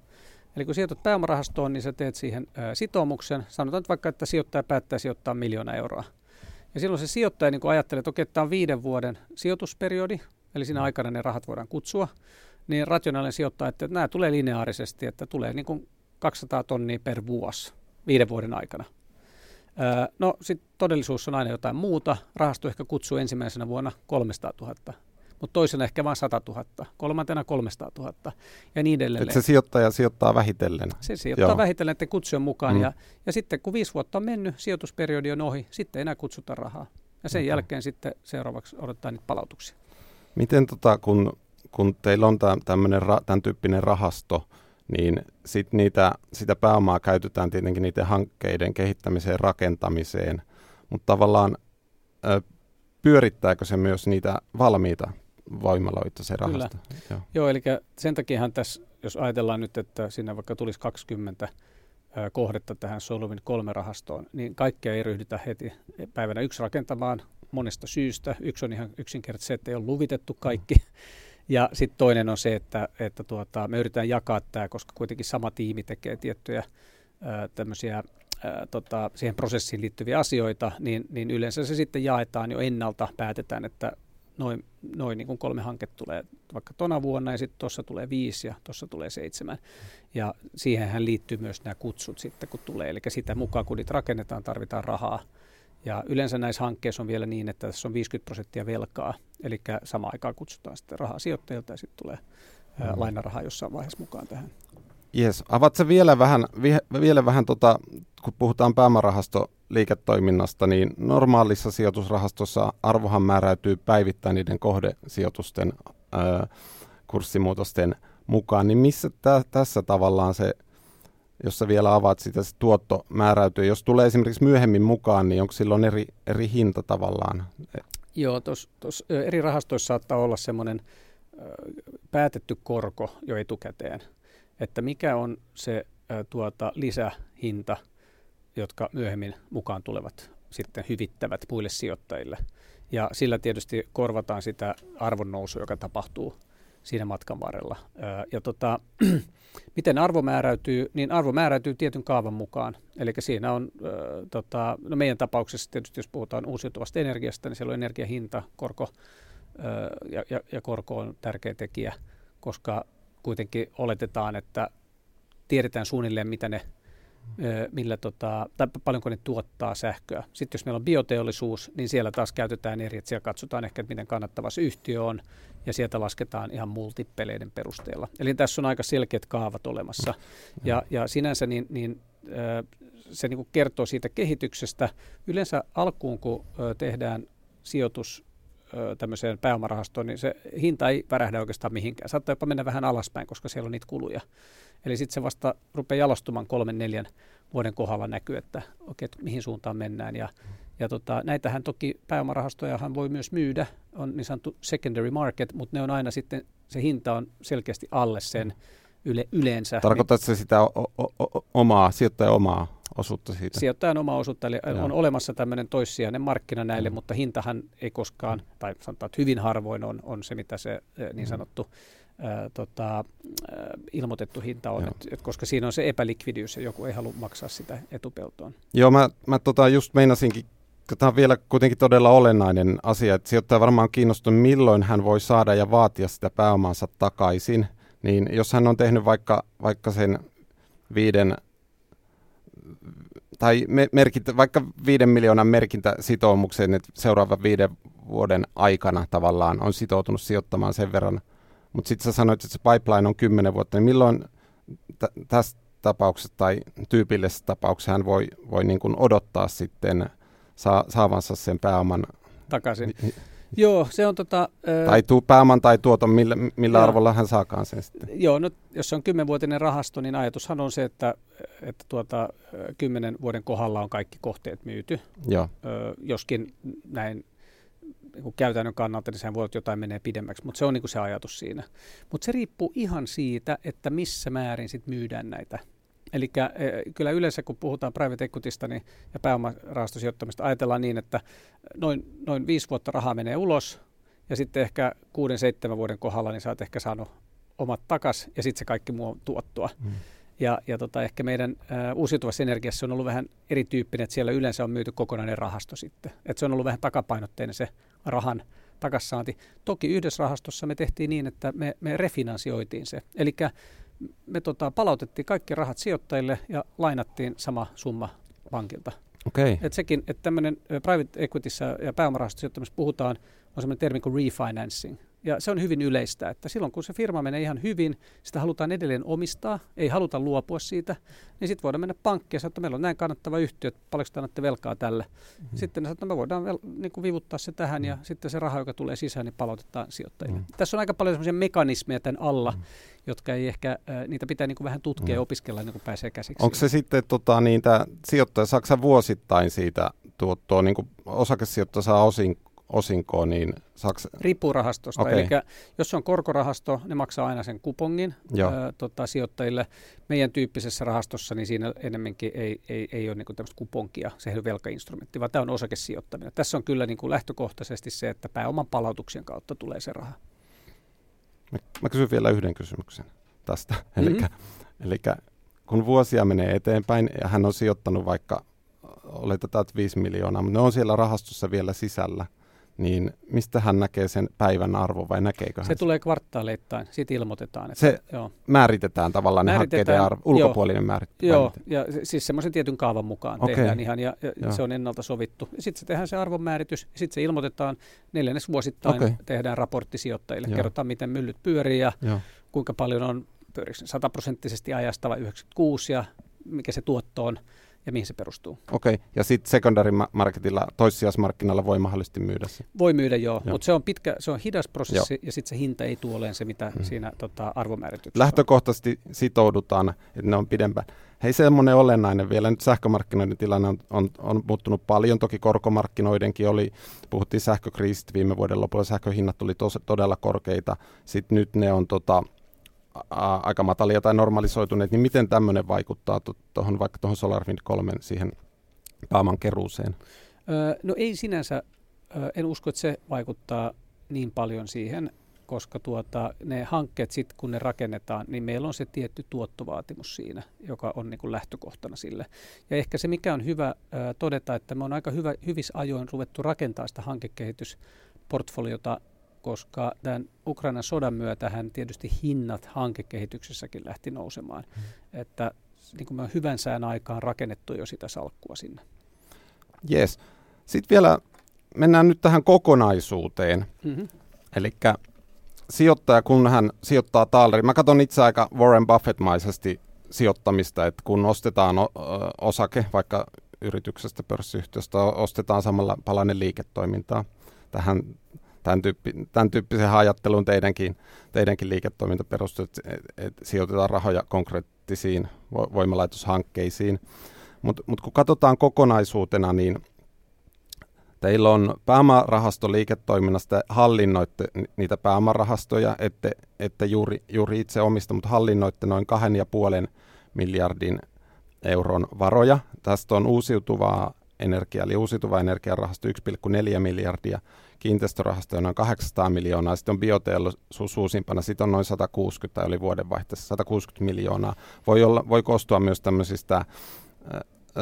Eli kun sijoitat pääomarahastoon, niin sä teet siihen sitoumuksen. Sanotaan nyt vaikka, että sijoittaja päättää sijoittaa miljoona euroa. Ja silloin se sijoittaja niin ajattelee, että okei, tämä on viiden vuoden sijoitusperiodi, eli siinä aikana ne rahat voidaan kutsua, niin rationaalinen sijoittaja, että nämä tulee lineaarisesti, että tulee niin kuin 200 tonnia per vuosi viiden vuoden aikana. no sitten todellisuus on aina jotain muuta. Rahasto ehkä kutsuu ensimmäisenä vuonna 300 000 mutta toisena ehkä vain 100 000, kolmantena 300 000 ja niin edelleen.
Että se sijoittaja sijoittaa vähitellen.
Se sijoittaa Joo. vähitellen että kutsujen mukaan mm. ja, ja sitten kun viisi vuotta on mennyt, sijoitusperiodi on ohi, sitten ei enää kutsuta rahaa. Ja sen okay. jälkeen sitten seuraavaksi odottaa niitä palautuksia.
Miten tota, kun, kun teillä on tämmöinen tämän tyyppinen rahasto, niin sit niitä, sitä pääomaa käytetään tietenkin niiden hankkeiden kehittämiseen, rakentamiseen, mutta tavallaan ö, pyörittääkö se myös niitä valmiita voimaloita se rahasto.
Kyllä. Joo. Joo, eli sen takiahan tässä, jos ajatellaan nyt, että sinne vaikka tulisi 20 kohdetta tähän Solvin kolme rahastoon, niin kaikkea ei ryhdytä heti päivänä yksi rakentamaan monesta syystä. Yksi on ihan yksinkertaisesti se, että ei ole luvitettu kaikki. Ja sitten toinen on se, että, että tuota, me yritetään jakaa tämä, koska kuitenkin sama tiimi tekee tiettyjä tämmöisiä tota, siihen prosessiin liittyviä asioita, niin, niin yleensä se sitten jaetaan jo ennalta, päätetään, että noin, noin niin kuin kolme hanketta tulee vaikka tona vuonna ja sitten tuossa tulee viisi ja tuossa tulee seitsemän. Ja siihenhän liittyy myös nämä kutsut sitten, kun tulee. Eli sitä mukaan, kun niitä rakennetaan, tarvitaan rahaa. Ja yleensä näissä hankkeissa on vielä niin, että tässä on 50 prosenttia velkaa, eli samaan aikaan kutsutaan sitten rahaa sijoittajilta ja sitten tulee mm. lainarahaa jossain vaiheessa mukaan tähän.
Yes. Avatko vielä vähän, vi, vielä vähän tota, kun puhutaan pääomarahasto-liiketoiminnasta, niin normaalissa sijoitusrahastossa arvohan määräytyy päivittäin niiden kohdesijoitusten ö, kurssimuutosten mukaan, niin missä tä, tässä tavallaan se, jos sä vielä avaat sitä, se tuotto määräytyy. Jos tulee esimerkiksi myöhemmin mukaan, niin onko silloin eri, eri hinta tavallaan?
Joo, tuossa eri rahastoissa saattaa olla semmoinen päätetty korko jo etukäteen, että mikä on se tuota, lisähinta, jotka myöhemmin mukaan tulevat sitten hyvittävät muille sijoittajille. Ja sillä tietysti korvataan sitä arvonnousua, joka tapahtuu siinä matkan varrella. Ja tota, [clears throat] miten arvo määräytyy? Niin arvo määräytyy tietyn kaavan mukaan. Eli siinä on, äh, tota, no meidän tapauksessa tietysti jos puhutaan uusiutuvasta energiasta, niin siellä on energiahinta, korko äh, ja, ja, ja korko on tärkeä tekijä, koska kuitenkin oletetaan, että tiedetään suunnilleen, mitä ne millä tota, tai paljonko ne tuottaa sähköä. Sitten jos meillä on bioteollisuus, niin siellä taas käytetään eri, että siellä katsotaan ehkä, että miten kannattava se yhtiö on, ja sieltä lasketaan ihan multipeleiden perusteella. Eli tässä on aika selkeät kaavat olemassa. Ja, ja sinänsä niin, niin se niin kertoo siitä kehityksestä. Yleensä alkuun, kun tehdään sijoitus tämmöiseen pääomarahastoon, niin se hinta ei värähdä oikeastaan mihinkään. Saattaa jopa mennä vähän alaspäin, koska siellä on niitä kuluja. Eli sitten se vasta rupeaa jalostumaan kolmen, neljän vuoden kohdalla näkyy, että okei, että mihin suuntaan mennään. Ja, ja tota, näitähän toki pääomarahastojahan voi myös myydä, on niin sanottu secondary market, mutta ne on aina sitten, se hinta on selkeästi alle sen yle, yleensä.
Tarkoitatko se sitä o- o- o- omaa, sijoittajan omaa osuutta siitä?
Sijoittajan omaa osuutta, eli Joo. on olemassa tämmöinen toissijainen markkina näille, mm. mutta hintahan ei koskaan, tai sanotaan, että hyvin harvoin on, on se, mitä se niin mm. sanottu ää, tota, ää, ilmoitettu hinta on, et, et koska siinä on se epälikvidiys ja joku ei halua maksaa sitä etupeltoon.
Joo, mä, mä tota just meinasinkin, tämä on vielä kuitenkin todella olennainen asia, että sijoittaja varmaan kiinnostunut, milloin hän voi saada ja vaatia sitä pääomaansa takaisin, niin jos hän on tehnyt vaikka, vaikka sen viiden tai me, merkintä, vaikka viiden miljoonan merkintäsitoumukseen, että seuraavan viiden vuoden aikana tavallaan on sitoutunut sijoittamaan sen verran mutta sitten sä sanoit, että se pipeline on 10 vuotta, niin milloin t- tässä tapauksessa tai tyypillisessä tapauksessa hän voi, voi niin kuin odottaa sitten saa, saavansa sen pääoman
takaisin? [laughs] Joo, se on tota...
Tai tuu pääoman tai tuoton, millä, millä arvolla hän saakaan sen sitten.
Joo, no jos se on kymmenvuotinen rahasto, niin ajatushan on se, että, että tuota, kymmenen vuoden kohdalla on kaikki kohteet myyty.
Joo.
Ö, joskin näin niin käytännön kannalta, niin sehän voi että jotain menee pidemmäksi, mutta se on niin kuin se ajatus siinä. Mutta se riippuu ihan siitä, että missä määrin sit myydään näitä. Eli e, kyllä yleensä kun puhutaan private equitystä niin, ja pääomarahastosijoittamista, ajatellaan niin, että noin, noin viisi vuotta rahaa menee ulos ja sitten ehkä kuuden, seitsemän vuoden kohdalla niin sä oot ehkä saanut omat takas ja sitten se kaikki muu on tuottua. Hmm. Ja, ja tota, ehkä meidän uh, uusiutuvassa energiassa on ollut vähän erityyppinen, että siellä yleensä on myyty kokonainen rahasto sitten. Että se on ollut vähän takapainotteinen se rahan takassaanti. Toki yhdessä rahastossa me tehtiin niin, että me, me refinansioitiin se. Eli me tota, palautettiin kaikki rahat sijoittajille ja lainattiin sama summa pankilta.
Okay.
Et sekin, että tämmöinen private equityssä ja pääomarahastosijoittamisessa puhutaan, on semmoinen termi kuin refinancing. Ja se on hyvin yleistä, että silloin kun se firma menee ihan hyvin, sitä halutaan edelleen omistaa, ei haluta luopua siitä, niin sitten voidaan mennä pankkiin ja sanoa, että meillä on näin kannattava yhtiö, että paljonko te annatte velkaa tälle. Mm-hmm. Sitten ne sanoo, että me voidaan vel, niin kuin vivuttaa se tähän mm-hmm. ja sitten se raha, joka tulee sisään, niin palautetaan sijoittajille. Mm-hmm. Tässä on aika paljon sellaisia mekanismeja tämän alla, mm-hmm. jotka ei ehkä, äh, niitä pitää niin kuin vähän tutkia mm-hmm. ja opiskella niin kuin pääsee käsiksi.
Onko se sitten tota, niin tämä sijoittaja, saako vuosittain siitä tuottoa, niin kuin osakesijoittaja saa osin, osinkoa, niin saaks...
Riippuu rahastosta. Okay. Eli jos se on korkorahasto, ne maksaa aina sen kupongin ää, tota, sijoittajille. Meidän tyyppisessä rahastossa, niin siinä enemmänkin ei, ei, ei ole niin tämmöistä kuponkia, se ei ole velkainstrumentti, vaan tämä on osakesijoittaminen. Tässä on kyllä niin kuin lähtökohtaisesti se, että pääoman palautuksen kautta tulee se raha.
Mä, mä kysyn vielä yhden kysymyksen tästä. Mm-hmm. Eli kun vuosia menee eteenpäin ja hän on sijoittanut vaikka, oletetaan, että 5 miljoonaa, mutta ne on siellä rahastossa vielä sisällä – niin mistä hän näkee sen päivän arvo vai näkeekö
hän Se tulee kvartaaleittain, siitä ilmoitetaan. Että,
se joo. määritetään tavallaan määritetään, ne arvo, ulkopuolinen joo, määrit,
Joo, ja siis semmoisen tietyn kaavan mukaan okay. tehdään ihan ja, ja se on ennalta sovittu. Sitten se tehdään se arvonmääritys sitten se ilmoitetaan neljännes vuosittain okay. tehdään raportti sijoittajille. Joo. Kerrotaan, miten myllyt pyörii ja joo. kuinka paljon on sataprosenttisesti ajasta vai 96 ja mikä se tuotto on ja mihin se perustuu.
Okei, okay. ja sitten secondary marketilla, toissijaismarkkinalla voi mahdollisesti myydä se?
Voi myydä joo, joo. mutta se on pitkä, se on hidas prosessi joo. ja sitten se hinta ei tule olemaan se, mitä hmm. siinä tota, arvomäärityksessä
Lähtökohtaisesti on. sitoudutaan, että ne on pidempään. Hei, semmoinen olennainen vielä. Nyt sähkömarkkinoiden tilanne on, on, on muuttunut paljon. Toki korkomarkkinoidenkin oli, puhuttiin sähkökriisistä viime vuoden lopulla, sähköhinnat tuli tos, todella korkeita. Sitten nyt ne on tota, aika matalia tai normalisoituneet, niin miten tämmöinen vaikuttaa tuohon vaikka tuohon SolarWind 3 siihen pääoman keruuseen?
Öö, no ei sinänsä, öö, en usko, että se vaikuttaa niin paljon siihen koska tuota, ne hankkeet sitten kun ne rakennetaan, niin meillä on se tietty tuottovaatimus siinä, joka on niin kuin lähtökohtana sille. Ja ehkä se, mikä on hyvä ää, todeta, että me on aika hyvä, hyvissä ajoin ruvettu rakentaa sitä hankekehitysportfoliota, koska tämän Ukrainan sodan myötähän tietysti hinnat hankekehityksessäkin lähti nousemaan. Hmm. Että niin kuin me on hyvän sään aikaan rakennettu jo sitä salkkua sinne.
Yes. Sitten vielä mennään nyt tähän kokonaisuuteen. Mm-hmm. Eli sijoittaja, kun hän sijoittaa taaleriin, mä katson itse aika Warren Buffett-maisesti sijoittamista, että kun ostetaan osake vaikka yrityksestä, pörssiyhtiöstä, ostetaan samalla palanen liiketoimintaa. Tähän, tämän, tyyppi, tämän tyyppisen ajatteluun teidänkin, teidänkin liiketoiminta perustuu, että, että sijoitetaan rahoja konkreettisiin voimalaitoshankkeisiin. Mutta mut kun katsotaan kokonaisuutena, niin Teillä on pääomarahasto liiketoiminnasta, hallinnoitte niitä pääomarahastoja, ette, ette juuri, juuri itse omista, mutta hallinnoitte noin kahden ja puolen miljardin euron varoja. Tästä on uusiutuvaa energiaa, eli uusiutuva energiarahasto 1,4 miljardia, kiinteistörahasto on noin 800 miljoonaa, sitten on bioteollisuus uusimpana, sitten on noin 160 oli vuodenvaihteessa 160 miljoonaa. Voi, olla, voi koostua myös tämmöisistä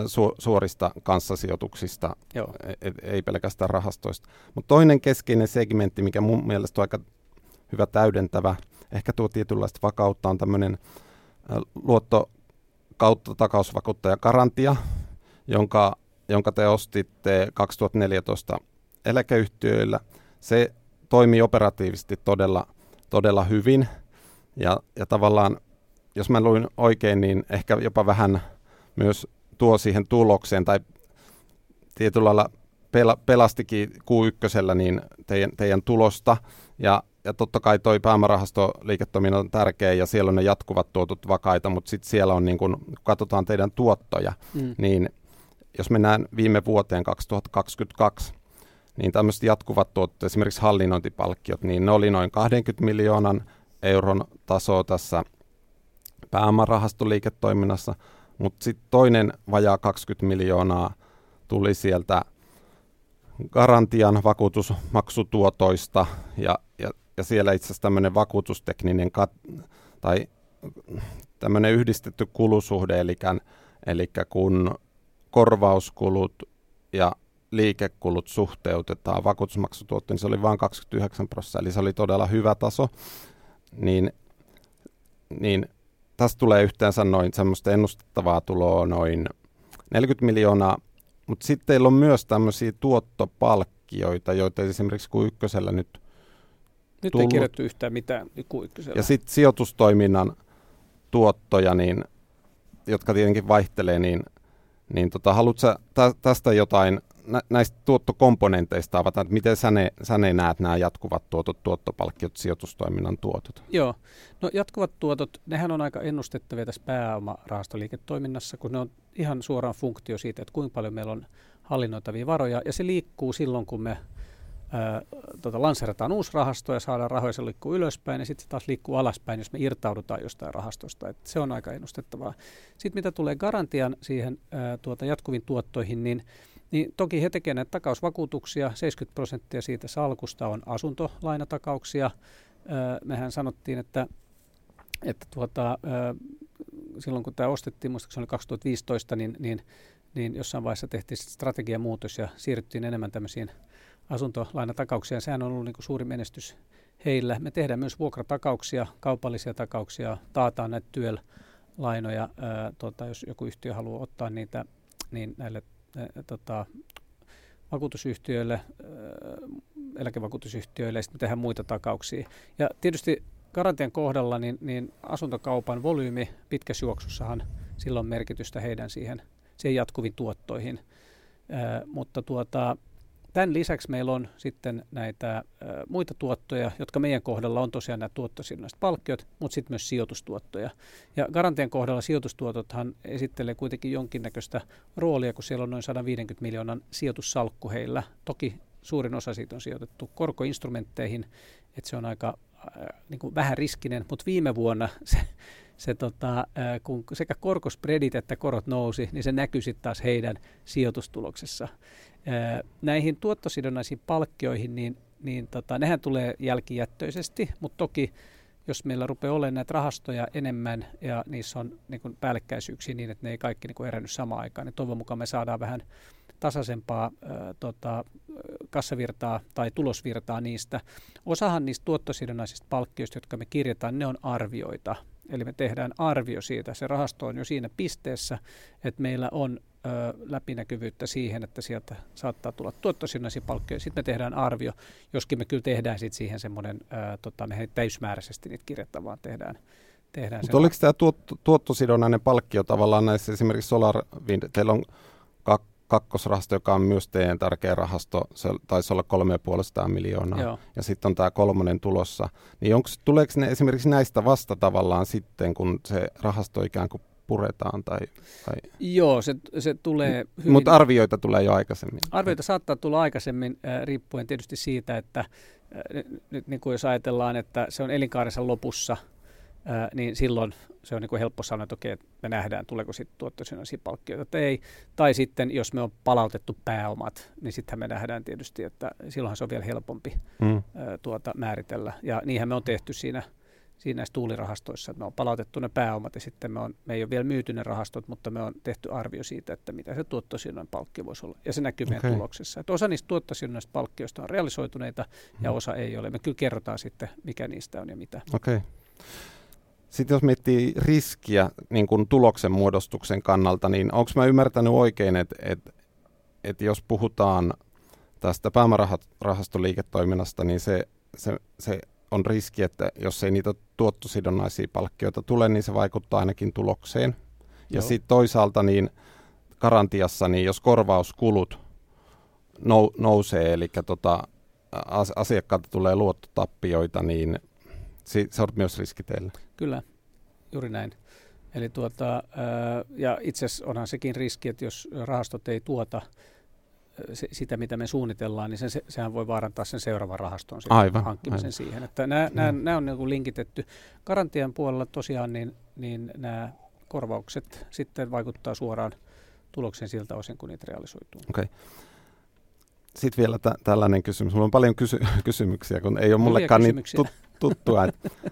su- suorista kanssasijoituksista, Joo. E-, et, ei pelkästään rahastoista. Mutta toinen keskeinen segmentti, mikä mun mielestä on aika hyvä täydentävä, ehkä tuo tietynlaista vakautta, on tämmöinen luotto kautta takausvakuuttaja Garantia, jonka, jonka te ostitte 2014 eläkeyhtiöillä. Se toimii operatiivisesti todella, todella hyvin ja, ja tavallaan, jos mä luin oikein, niin ehkä jopa vähän myös tuo siihen tulokseen tai tietyllä lailla pel- pelastikin Q1 niin teidän, teidän tulosta ja, ja totta kai toi pääomarahasto-liiketoiminta on tärkeä ja siellä on ne jatkuvat tuotot vakaita, mutta sitten siellä on, niin kun, kun katsotaan teidän tuottoja, mm. niin jos mennään viime vuoteen 2022, niin tämmöiset jatkuvat tuotot, esimerkiksi hallinnointipalkkiot, niin ne oli noin 20 miljoonan euron tasoa tässä pääomarahastoliiketoiminnassa, mutta sitten toinen vajaa 20 miljoonaa tuli sieltä garantian vakuutusmaksutuotoista ja, ja, ja siellä itse asiassa tämmöinen vakuutustekninen kat- tai tämmöinen yhdistetty kulusuhde, eli, eli kun korvauskulut ja liikekulut suhteutetaan vakuutusmaksutuottoon, niin se oli vain 29 prosenttia, eli se oli todella hyvä taso, niin, niin tästä tulee yhteensä noin semmoista ennustettavaa tuloa noin 40 miljoonaa, mutta sitten teillä on myös tämmöisiä tuottopalkkioita, joita esimerkiksi kuin ykkösellä nyt
Nyt tullut. ei kirjattu yhtään mitään kuin ykkösellä.
Ja sitten sijoitustoiminnan tuottoja, niin, jotka tietenkin vaihtelee, niin, niin tota, haluatko tästä jotain näistä tuottokomponenteista avata, että miten sä ne, sä ne näet nämä jatkuvat tuotot, tuottopalkkiot, sijoitustoiminnan tuotot?
Joo, no jatkuvat tuotot, nehän on aika ennustettavia tässä pääomarahastoliiketoiminnassa, kun ne on ihan suoraan funktio siitä, että kuinka paljon meillä on hallinnoitavia varoja, ja se liikkuu silloin, kun me tota, lanserataan uusi rahasto ja saadaan rahoja, se liikkuu ylöspäin ja sitten se taas liikkuu alaspäin, jos me irtaudutaan jostain rahastosta. Et se on aika ennustettavaa. Sitten mitä tulee garantian siihen ää, tuota, jatkuviin tuottoihin, niin niin toki he tekevät näitä takausvakuutuksia. 70 prosenttia siitä salkusta on asuntolainatakauksia. Mehän sanottiin, että, että tuota, silloin kun tämä ostettiin, muista se oli 2015, niin, niin, niin jossain vaiheessa tehtiin strategiamuutos ja siirryttiin enemmän tämmöisiin asuntolainatakauksiin. Sehän on ollut niin kuin suuri menestys heillä. Me tehdään myös vuokratakauksia, kaupallisia takauksia, taataan näitä työlainoja, tuota, jos joku yhtiö haluaa ottaa niitä niin näille tota, vakuutusyhtiöille, eläkevakuutusyhtiöille ja sitten tehdään muita takauksia. Ja tietysti garantian kohdalla niin, niin asuntokaupan volyymi pitkässä juoksussahan silloin merkitystä heidän siihen siihen jatkuviin tuottoihin. Ö, mutta tuota, Tämän lisäksi meillä on sitten näitä muita tuottoja, jotka meidän kohdalla on tosiaan nämä tuottosidonnaiset palkkiot, mutta sitten myös sijoitustuottoja. Ja Garantian kohdalla sijoitustuotothan esittelee kuitenkin jonkinnäköistä roolia, kun siellä on noin 150 miljoonan sijoitussalkku heillä. Toki suurin osa siitä on sijoitettu korkoinstrumentteihin, että se on aika niin kuin vähän riskinen, mutta viime vuonna se, se tota, kun sekä korkospredit että korot nousi, niin se näkyi sitten taas heidän sijoitustuloksessa. Näihin tuottosidonnaisiin palkkioihin, niin, niin tota, nehän tulee jälkijättöisesti, mutta toki jos meillä rupeaa olemaan näitä rahastoja enemmän ja niissä on niin kuin päällekkäisyyksiä niin, että ne ei kaikki niin kuin erännyt samaan aikaan, niin toivon mukaan me saadaan vähän tasaisempaa äh, tota, kassavirtaa tai tulosvirtaa niistä. Osahan niistä tuottosidonnaisista palkkioista, jotka me kirjataan, ne on arvioita. Eli me tehdään arvio siitä. Se rahasto on jo siinä pisteessä, että meillä on ö, läpinäkyvyyttä siihen, että sieltä saattaa tulla tuottosidonnaisia palkkioja. Sitten me tehdään arvio, joskin me kyllä tehdään sit siihen semmoinen, tota, me täysmääräisesti niitä kirjatta, vaan tehdään tehdään
Mutta oliko tämä tuotto, tuottosidonnainen palkkio tavallaan näissä esimerkiksi SolarWind, teillä on kak, kakkosrahasto, joka on myös teidän tärkeä rahasto, se taisi olla 3,5 miljoonaa, Joo. ja sitten on tämä kolmonen tulossa. Niin onko, tuleeko ne esimerkiksi näistä vasta tavallaan sitten, kun se rahasto ikään kuin puretaan? Tai, tai...
Joo, se, se tulee
hyvin... Mutta arvioita tulee jo aikaisemmin.
Arvioita saattaa tulla aikaisemmin, äh, riippuen tietysti siitä, että äh, nyt niin kuin jos ajatellaan, että se on elinkaarensa lopussa – ää, niin silloin se on niin kuin helppo sanoa, että okei, me nähdään, tuleeko sitten tuottosidonnaisia palkkioita tai ei. Tai sitten, jos me on palautettu pääomat, niin sittenhän me nähdään tietysti, että silloinhan se on vielä helpompi mm. ää, tuota, määritellä. Ja niinhän me on tehty siinä, siinä näissä tuulirahastoissa, että me on palautettu ne pääomat ja sitten me, on, me ei ole vielä myyty ne rahastot, mutta me on tehty arvio siitä, että mitä se tuottosidonnainen palkkio voisi olla. Ja se näkyy okay. meidän tuloksessa. Että osa niistä tuottosidonnaisista palkkioista on realisoituneita mm. ja osa ei ole. Me kyllä kerrotaan sitten, mikä niistä on ja mitä.
Okei. Okay. Sitten jos miettii riskiä niin kuin tuloksen muodostuksen kannalta, niin onko mä ymmärtänyt oikein, että, että, että jos puhutaan tästä pääomarahastoliiketoiminnasta, niin se, se, se on riski, että jos ei niitä tuottosidonnaisia palkkioita tule, niin se vaikuttaa ainakin tulokseen. Ja sitten toisaalta niin garantiassa, niin jos korvauskulut nou, nousee, eli tota, asiakkaalta tulee luottotappioita, niin se, se on myös riski teille.
Kyllä, juuri näin. Eli tuota, ja itse asiassa onhan sekin riski, että jos rahastot ei tuota se, sitä, mitä me suunnitellaan, niin se, sehän voi vaarantaa sen seuraavan rahaston aivan, hankkimisen aivan. siihen. Että nämä, nämä, nämä on niin linkitetty. Garantian puolella tosiaan niin, niin nämä korvaukset sitten vaikuttaa suoraan tulokseen siltä osin, kun niitä realisoituu.
Okay. Sitten vielä tä- tällainen kysymys. Mulla on paljon kysy- [laughs] kysymyksiä, kun ei ole mullekaan niin tut- tuttua.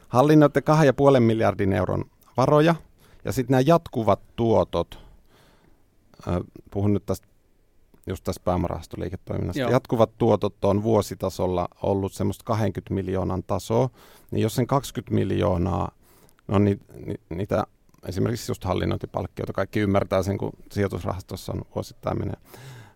hallinnoitte 2,5 miljardin euron varoja ja sitten nämä jatkuvat tuotot, puhun nyt tästä just tästä pääomarahastoliiketoiminnasta. Joo. Jatkuvat tuotot on vuositasolla ollut semmoista 20 miljoonan tasoa, niin jos sen 20 miljoonaa, no ni, ni, niitä esimerkiksi just hallinnointipalkkioita, kaikki ymmärtää sen, kun sijoitusrahastossa on vuosittain menee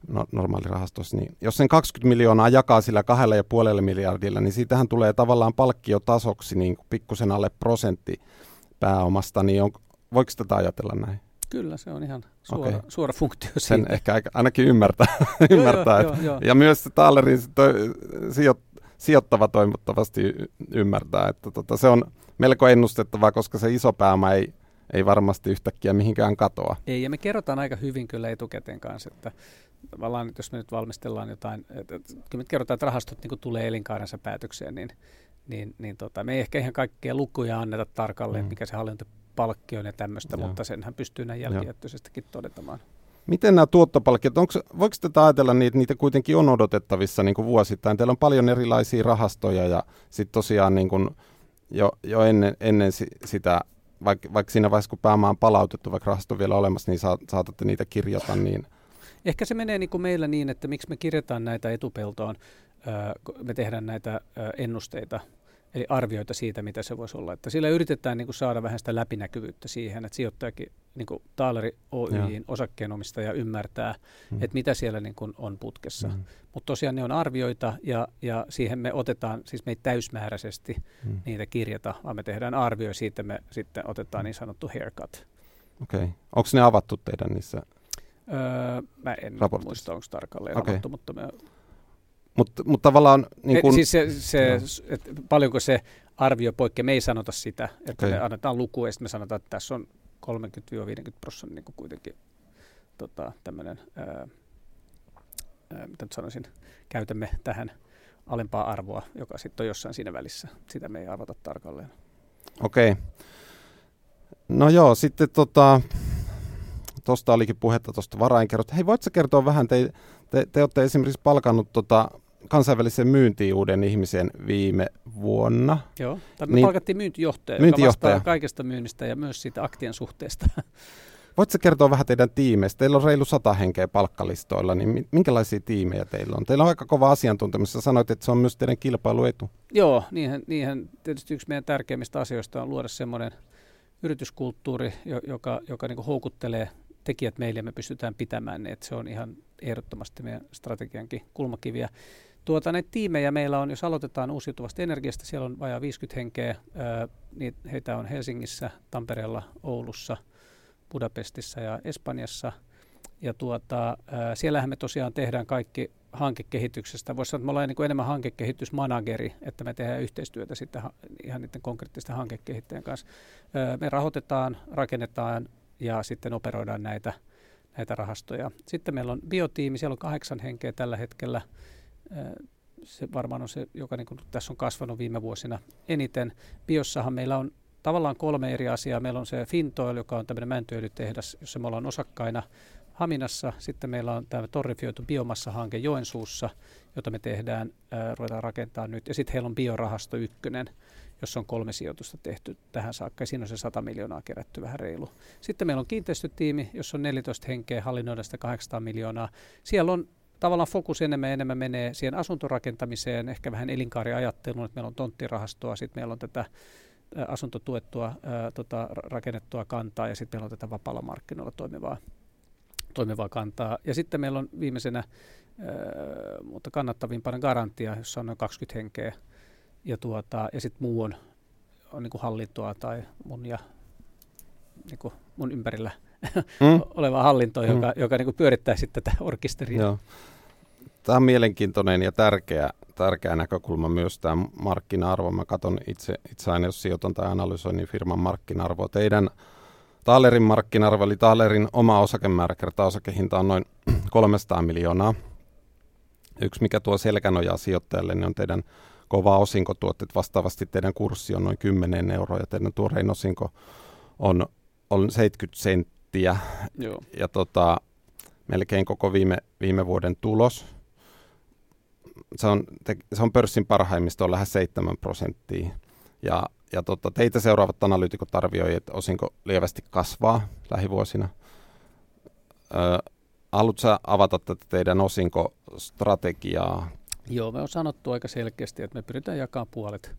no, normaalirahastossa, niin jos sen 20 miljoonaa jakaa sillä kahdella ja puolella miljardilla, niin siitähän tulee tavallaan palkkiotasoksi niin kuin pikkusen alle prosentti pääomasta, niin on, voiko tätä ajatella näin?
Kyllä, se on ihan suora, okay. suora funktio
siitä. Sen ehkä ainakin ymmärtää. [laughs] ymmärtää joo, joo, joo, ja myös se Taalerin sijo, sijoittava toivottavasti ymmärtää, että tota, se on melko ennustettavaa, koska se iso pääoma ei, ei varmasti yhtäkkiä mihinkään katoa.
Ei, ja me kerrotaan aika hyvin kyllä etukäteen kanssa, että tavallaan jos me nyt valmistellaan jotain, että, että kun me kerrotaan, että rahastot niin tulee elinkaarensa päätökseen, niin, niin, niin tota, me ei ehkä ihan kaikkia lukuja anneta tarkalleen, mm. mikä se hallintopalkki on ja tämmöistä, Joo. mutta senhän pystyy näin jälkijättöisestikin todetamaan.
Miten nämä tuottopalkkiot, onko, voiko tätä ajatella niin, että niitä kuitenkin on odotettavissa niin kuin vuosittain? Teillä on paljon erilaisia rahastoja ja sitten tosiaan niin kuin jo, jo ennen, ennen sitä, vaikka, vaikka siinä vaiheessa kun pääoma on palautettu, vaikka rahasto on vielä olemassa, niin saatatte niitä kirjata, niin
Ehkä se menee niin kuin meillä niin, että miksi me kirjataan näitä etupeltoon, me tehdään näitä ennusteita, eli arvioita siitä, mitä se voisi olla. Että sillä yritetään niin kuin saada vähän sitä läpinäkyvyyttä siihen, että sijoittajakin, niin kuin Taaleri Oyjin osakkeenomistaja ymmärtää, mm. että mitä siellä niin kuin on putkessa. Mm. Mutta tosiaan ne on arvioita ja, ja siihen me otetaan, siis me ei täysmääräisesti mm. niitä kirjata, vaan me tehdään arvio siitä, me sitten otetaan niin sanottu haircut.
Okei. Okay. Onko ne avattu teidän niissä
Öö, mä en
Raportissa.
muista, onko tarkalleen okay. mutta me,
Mutta mut tavallaan niin kun,
kun, siis se, se
Joo.
et paljonko se arvio poikkeaa, me ei sanota sitä, että okay. me annetaan luku ja sitten me sanotaan, että tässä on 30-50 prosenttia niin kuitenkin tota, tämmöinen, ää, ää, mitä nyt sanoisin, käytämme tähän alempaa arvoa, joka sitten on jossain siinä välissä. Sitä me ei arvata tarkalleen.
Okei. No joo, sitten tota, tuosta olikin puhetta tuosta varainkerrosta. Hei, voitko kertoa vähän, te, te, te olette esimerkiksi palkannut tota, kansainvälisen myyntiin uuden ihmisen viime vuonna.
Joo, tai me
Niin-
palkattiin myyntijohtaja,
Myyntijohtaja.
joka vastaa kaikesta myynnistä ja myös siitä aktien suhteesta. [laughs]
Voitko sä kertoa vähän teidän tiimeistä? Teillä on reilu sata henkeä palkkalistoilla, niin mi- minkälaisia tiimejä teillä on? Teillä on aika kova asiantuntemus. Sä sanoit, että se on myös teidän kilpailuetu.
Joo, niinhän, niinhän tietysti yksi meidän tärkeimmistä asioista on luoda semmoinen yrityskulttuuri, jo- joka, joka niin houkuttelee tekijät meille ja me pystytään pitämään ne. Että se on ihan ehdottomasti meidän strategiankin kulmakiviä. Tuota, näitä tiimejä meillä on, jos aloitetaan uusiutuvasta energiasta, siellä on vajaa 50 henkeä. Niin heitä on Helsingissä, Tampereella, Oulussa, Budapestissa ja Espanjassa. Ja tuota, siellähän me tosiaan tehdään kaikki hankekehityksestä. Voisi sanoa, että me ollaan niin enemmän hankekehitysmanageri, että me tehdään yhteistyötä sitten ha- ihan niiden konkreettisten hankekehittäjien kanssa. Me rahoitetaan, rakennetaan ja sitten operoidaan näitä, näitä rahastoja. Sitten meillä on biotiimi, siellä on kahdeksan henkeä tällä hetkellä. Se varmaan on se, joka niin kuin tässä on kasvanut viime vuosina eniten. Biossahan meillä on tavallaan kolme eri asiaa. Meillä on se Fintoil, joka on tämmöinen mäntyöljytehdas, jossa me ollaan osakkaina Haminassa. Sitten meillä on tämä torrifioitu biomassahanke Joensuussa, jota me tehdään, ää, ruvetaan rakentaa nyt. Ja sitten heillä on biorahasto ykkönen, jossa on kolme sijoitusta tehty tähän saakka. Ja siinä on se 100 miljoonaa kerätty vähän reilu. Sitten meillä on kiinteistötiimi, jossa on 14 henkeä, hallinnoida sitä 800 miljoonaa. Siellä on tavallaan fokus enemmän ja enemmän menee siihen asuntorakentamiseen, ehkä vähän elinkaariajatteluun, että meillä on tonttirahastoa, sitten meillä on tätä asuntotuettua ää, tota, ra- rakennettua kantaa ja sitten meillä on tätä vapaalla markkinoilla toimivaa, toimivaa kantaa. Ja sitten meillä on viimeisenä, ää, mutta kannattavimpana garantia, jossa on noin 20 henkeä. Ja, tuota, ja sitten muu on, on niin kuin hallintoa tai mun ja niin kuin mun ympärillä
Mm? [laughs]
oleva hallinto,
Mm.
joka, joka niin kuin pyörittää sitten tätä orkesteria.
Joo. Tämä on mielenkiintoinen ja tärkeä, tärkeä näkökulma myös tämä markkina-arvo. Mä katson itse, itse aina, jos sijoitan tai analysoin, niin firman markkina-arvo. Teidän Taalerin markkina-arvo, eli Taalerin oma osakemäärä kertaa osakehinta on noin [clears throat] 300 miljoonaa. Yksi, mikä tuo selkänojaa sijoittajalle, niin on teidän kova osinkotuotteet. Vastaavasti teidän kurssi on noin 10 euroa ja teidän tuorein osinko on, on 70 senttiä
Joo.
ja tota, melkein koko viime, viime vuoden tulos. Se on, te, se on pörssin parhaimmista on lähes 7 prosenttia. Ja, ja tota, teitä seuraavat analyytikot arvioivat, että osinko lievästi kasvaa lähivuosina. Ö, haluatko avata tätä teidän osinkostrategiaa?
Joo, me on sanottu aika selkeästi, että me pyritään jakamaan puolet,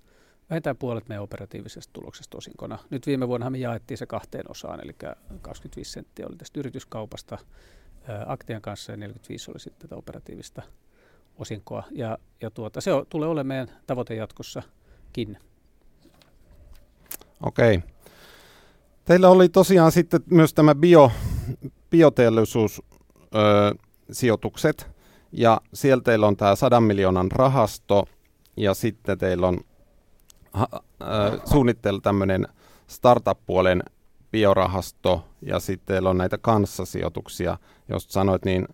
vähintään puolet meidän operatiivisesta tuloksesta osinkona. Nyt viime vuonna me jaettiin se kahteen osaan, eli 25 senttiä oli tästä yrityskaupasta ää, Aktian kanssa ja 45 oli sitten tätä operatiivista osinkoa. Ja, ja tuota, se on, tulee olemaan meidän tavoite jatkossakin.
Okei. Teillä oli tosiaan sitten myös tämä bio, bioteollisuus ö, sijoitukset ja siellä teillä on tämä 100 miljoonan rahasto ja sitten teillä on ö, suunnitteilla tämmöinen startup-puolen biorahasto ja sitten teillä on näitä kanssasijoituksia, jos sanoit, niin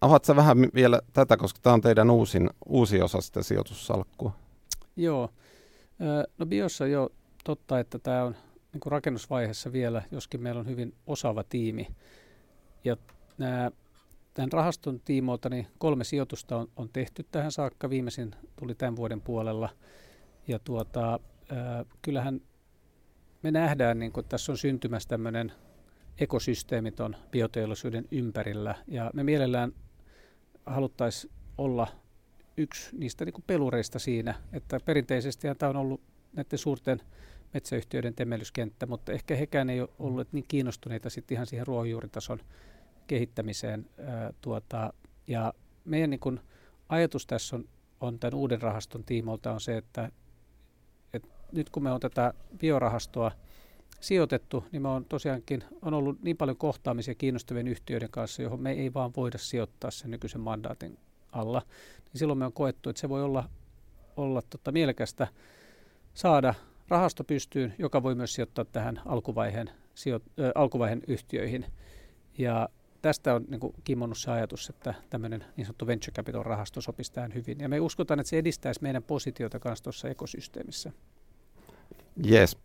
avaat sä vähän vielä tätä, koska tämä on teidän uusin, uusi osa sitä sijoitussalkkua.
Joo. No biossa jo totta, että tämä on niin rakennusvaiheessa vielä, joskin meillä on hyvin osaava tiimi. Ja nämä, tämän rahaston tiimoilta niin kolme sijoitusta on, on tehty tähän saakka. Viimeisin tuli tämän vuoden puolella. Ja tuota, ö, kyllähän me nähdään, niin että tässä on syntymässä tämmöinen ekosysteemiton bioteollisuuden ympärillä. Ja me mielellään haluttaisiin olla yksi niistä niin pelureista siinä, että perinteisesti tämä on ollut näiden suurten metsäyhtiöiden temmellyskenttä, mutta ehkä hekään ei ole ollut niin kiinnostuneita sitten ihan siihen ruohonjuuritason kehittämiseen. Ää, tuota, ja meidän niin kuin ajatus tässä on, on tämän uuden rahaston tiimolta on se, että, että nyt kun me on tätä biorahastoa sijoitettu, niin me on tosiaankin on ollut niin paljon kohtaamisia kiinnostavien yhtiöiden kanssa, johon me ei vaan voida sijoittaa sen nykyisen mandaatin alla. Niin silloin me on koettu, että se voi olla, olla tota mielekästä saada rahasto pystyyn, joka voi myös sijoittaa tähän alkuvaiheen, sijo, äh, alkuvaiheen yhtiöihin. Ja tästä on niin kuin kimmonnut se ajatus, että tämmöinen niin sanottu venture capital rahasto sopisi tähän hyvin. Ja me uskotaan, että se edistäisi meidän positiota myös tuossa ekosysteemissä.
Yes.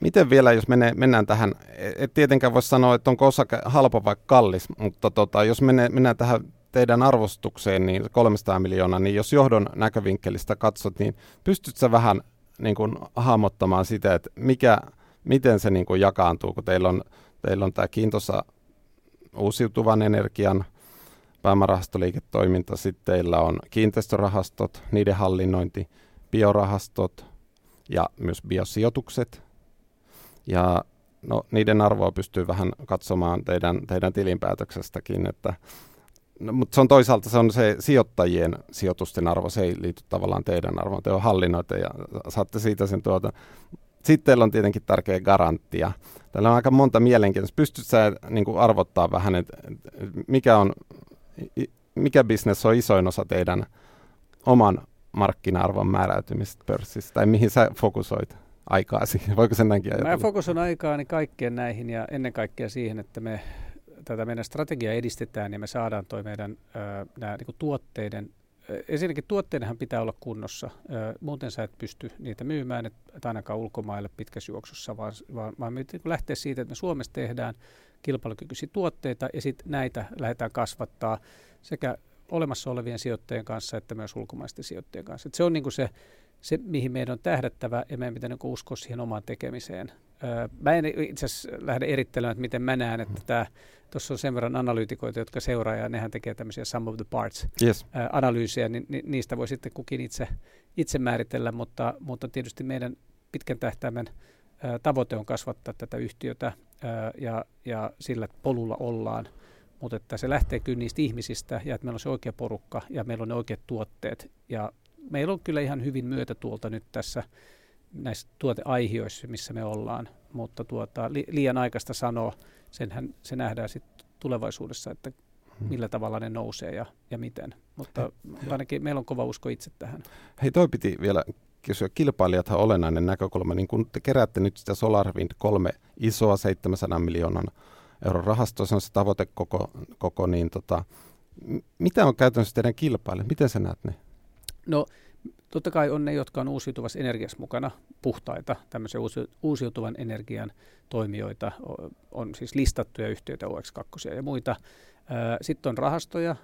Miten vielä, jos menee, mennään tähän, et tietenkään voi sanoa, että onko osake halpa vai kallis, mutta tota, jos menee, mennään tähän teidän arvostukseen, niin 300 miljoonaa, niin jos johdon näkövinkkelistä katsot, niin pystytkö vähän niin kuin hahmottamaan sitä, että mikä, miten se niin kuin jakaantuu, kun teillä on, teillä on tämä kiintosa uusiutuvan energian pääomarahastoliiketoiminta, sitten teillä on kiinteistörahastot, niiden hallinnointi, biorahastot ja myös biosijoitukset. Ja no, niiden arvoa pystyy vähän katsomaan teidän, teidän tilinpäätöksestäkin, että No, mutta se on toisaalta se on se sijoittajien sijoitusten arvo, se ei liity tavallaan teidän arvoon, te on hallinnoita ja saatte siitä sen tuota. Sitten teillä on tietenkin tärkeä garanttia. Täällä on aika monta mielenkiintoista. Pystytkö sä niin kuin arvottaa vähän, että mikä, on, mikä bisnes on isoin osa teidän oman markkina-arvon määräytymistä pörssissä, tai mihin sä fokusoit aikaasi? [laughs] Voiko sen näinkin ajatella?
Mä fokusoin aikaani kaikkeen näihin ja ennen kaikkea siihen, että me tätä meidän strategiaa edistetään ja me saadaan toi meidän nämä niin tuotteiden ensinnäkin tuotteidenhan pitää olla kunnossa. Muuten sä et pysty niitä myymään, että ainakaan ulkomaille pitkässä juoksussa, vaan, vaan, vaan me lähtee siitä, että me Suomessa tehdään kilpailukykyisiä tuotteita ja sitten näitä lähdetään kasvattaa sekä olemassa olevien sijoittajien kanssa että myös ulkomaisten sijoittajien kanssa. Et se on niin se, se, mihin meidän on tähdättävä ja meidän pitää niin uskoa siihen omaan tekemiseen. Mä en itse asiassa lähde erittelemään, että miten mä näen, että tämä tuossa on sen verran analyytikoita, jotka seuraa ja nehän tekee tämmöisiä sum of the parts
yes.
analyysejä, niin niistä voi sitten kukin itse, itse määritellä, mutta, mutta tietysti meidän pitkän tähtäimen tavoite on kasvattaa tätä yhtiötä ja, ja sillä polulla ollaan, mutta että se lähtee kyllä niistä ihmisistä ja että meillä on se oikea porukka ja meillä on ne oikeat tuotteet ja meillä on kyllä ihan hyvin myötätuolta nyt tässä näissä tuoteaihioissa, missä me ollaan, mutta tuota, li, liian aikaista sanoa, senhän se nähdään sitten tulevaisuudessa, että hmm. millä tavalla ne nousee ja, ja miten. Mutta He, ainakin meillä on kova usko itse tähän.
Hei, toi piti vielä kysyä. Kilpailijathan on olennainen näkökulma. Niin kun te keräätte nyt sitä SolarWind kolme isoa 700 miljoonan euron rahastoa, se on se tavoite koko, koko niin tota, mitä on käytännössä teidän kilpailijat? Miten sä näet ne?
No Totta kai on ne, jotka on uusiutuvassa energiassa mukana, puhtaita, tämmöisiä uusiutuvan energian toimijoita, on siis listattuja yhtiöitä OX2 ja muita. Sitten on rahastoja,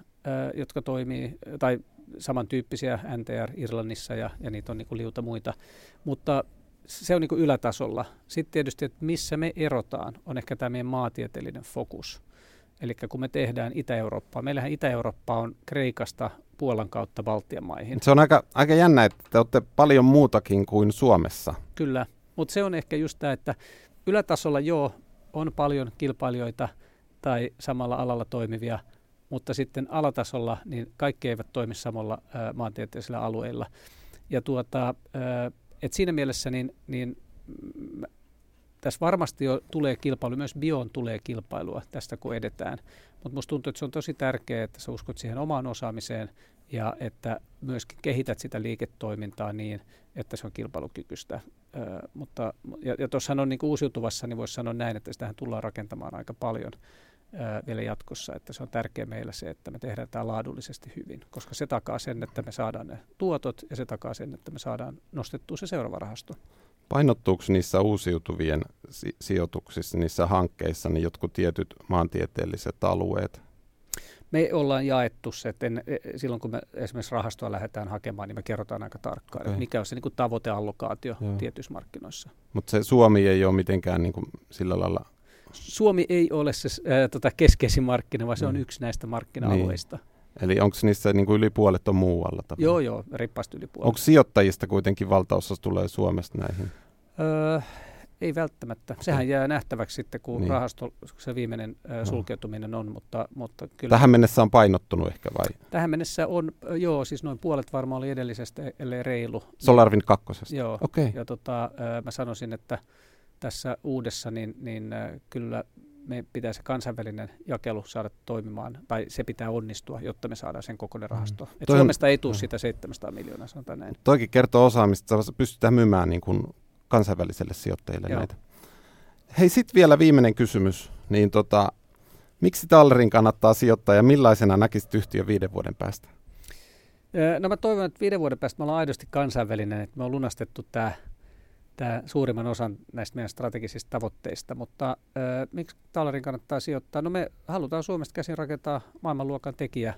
jotka toimii, tai samantyyppisiä NTR Irlannissa ja, ja niitä on niin kuin liuta muita, mutta se on niin kuin ylätasolla. Sitten tietysti, että missä me erotaan, on ehkä tämä meidän maatieteellinen fokus. Eli kun me tehdään Itä-Eurooppaa, meillähän Itä-Eurooppa on Kreikasta Puolan kautta Baltian maihin.
Se on aika, aika jännä, että te olette paljon muutakin kuin Suomessa.
Kyllä, mutta se on ehkä just tämä, että ylätasolla joo, on paljon kilpailijoita tai samalla alalla toimivia, mutta sitten alatasolla niin kaikki eivät toimi samalla ä, maantieteellisillä alueilla. Ja tuota, ä, et siinä mielessä niin, niin tässä varmasti jo tulee kilpailu, myös bioon tulee kilpailua tästä kun edetään. Mutta minusta tuntuu, että se on tosi tärkeää, että sä uskot siihen omaan osaamiseen ja että myöskin kehität sitä liiketoimintaa niin, että se on kilpailukykyistä. Ö, mutta, ja, ja tuossa on niin uusiutuvassa, niin voisi sanoa näin, että sitähän tullaan rakentamaan aika paljon ö, vielä jatkossa, että se on tärkeää meillä se, että me tehdään tämä laadullisesti hyvin, koska se takaa sen, että me saadaan ne tuotot ja se takaa sen, että me saadaan nostettua se seuraava rahasto.
Painottuuko niissä uusiutuvien si- sijoituksissa, niissä hankkeissa, niin jotkut tietyt maantieteelliset alueet?
Me ollaan jaettu se, että en, e, silloin kun me esimerkiksi rahastoa lähdetään hakemaan, niin me kerrotaan aika tarkkaan, okay. mikä on se niin kuin tavoiteallokaatio Joo. tietyissä markkinoissa.
Mutta se Suomi ei ole mitenkään niin kuin sillä lailla...
Suomi ei ole se äh, tota keskeisin markkina, vaan se on mm. yksi näistä markkina-alueista. Niin.
Eli onko niissä niin kuin yli puolet on muualla?
Tavalla? Joo, joo, rippaasti yli puolet.
Onko sijoittajista kuitenkin valtaosa tulee Suomesta näihin?
Öö, ei välttämättä. Sehän jää nähtäväksi sitten, kun niin. rahasto, se viimeinen ö, sulkeutuminen on, mutta, mutta kyllä...
Tähän mennessä on painottunut ehkä vai?
Tähän mennessä on, joo, siis noin puolet varmaan oli edellisestä, ellei reilu.
SolarWind kakkosesta?
Joo,
okay.
ja tota, mä sanoisin, että tässä uudessa, niin, niin kyllä me pitää se kansainvälinen jakelu saada toimimaan, tai se pitää onnistua, jotta me saadaan sen kokoinen mm. rahasto. Mm. Et Suomesta ei tule sitä 700 miljoonaa, sanotaan näin.
Toikin kertoo osaamista, että pystytään myymään niin kuin kansainväliselle sijoittajille Joo. näitä. Hei, sitten vielä viimeinen kysymys. Niin tota, miksi Tallerin kannattaa sijoittaa ja millaisena näkisit yhtiön viiden vuoden päästä?
No mä toivon, että viiden vuoden päästä me ollaan aidosti kansainvälinen, että me on lunastettu tämä tämä suurimman osan näistä meidän strategisista tavoitteista. Mutta äh, miksi Tallerin kannattaa sijoittaa? No me halutaan Suomesta käsin rakentaa maailmanluokan tekijä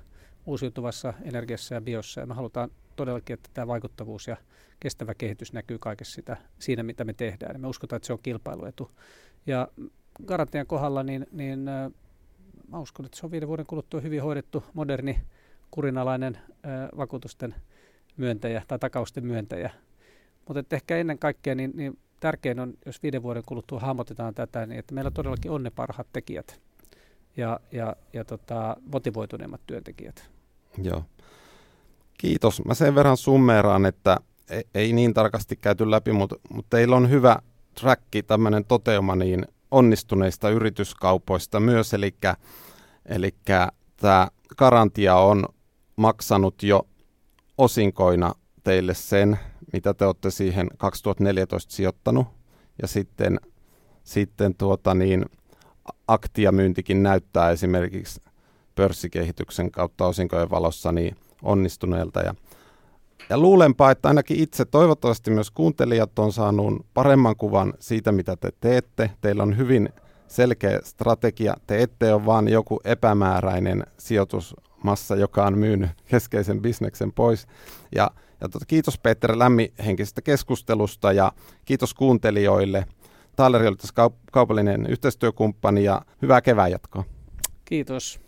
uusiutuvassa energiassa ja biossa. Ja me halutaan todellakin, että tämä vaikuttavuus ja kestävä kehitys näkyy kaikessa sitä, siinä, mitä me tehdään. Me uskotaan, että se on kilpailuetu. Ja garantian kohdalla, niin, niin mä uskon, että se on viiden vuoden kuluttua hyvin hoidettu, moderni, kurinalainen äh, vakuutusten myöntäjä tai takausten myöntäjä. Mutta ehkä ennen kaikkea niin, niin tärkein on, jos viiden vuoden kuluttua hahmotetaan tätä, niin että meillä todellakin on ne parhaat tekijät ja, ja, ja tota, motivoituneimmat työntekijät.
Joo. Kiitos. Mä sen verran summeeraan, että ei, ei niin tarkasti käyty läpi, mutta, mutta teillä on hyvä tracki, tämmöinen toteuma niin onnistuneista yrityskaupoista myös, eli tämä Garantia on maksanut jo osinkoina teille sen, mitä te olette siihen 2014 sijoittanut. Ja sitten, sitten tuota niin, aktiamyyntikin näyttää esimerkiksi pörssikehityksen kautta osinkojen valossa niin onnistuneelta. Ja, ja luulenpa, että ainakin itse, toivottavasti myös kuuntelijat on saanut paremman kuvan siitä, mitä te teette. Teillä on hyvin selkeä strategia. Te ette ole vain joku epämääräinen sijoitusmassa, joka on myynyt keskeisen bisneksen pois. Ja ja tota, kiitos Peter lämmihenkisestä keskustelusta ja kiitos kuuntelijoille. Taaleri oli tässä kaup- kaupallinen yhteistyökumppani ja hyvää kevään jatkoa.
Kiitos.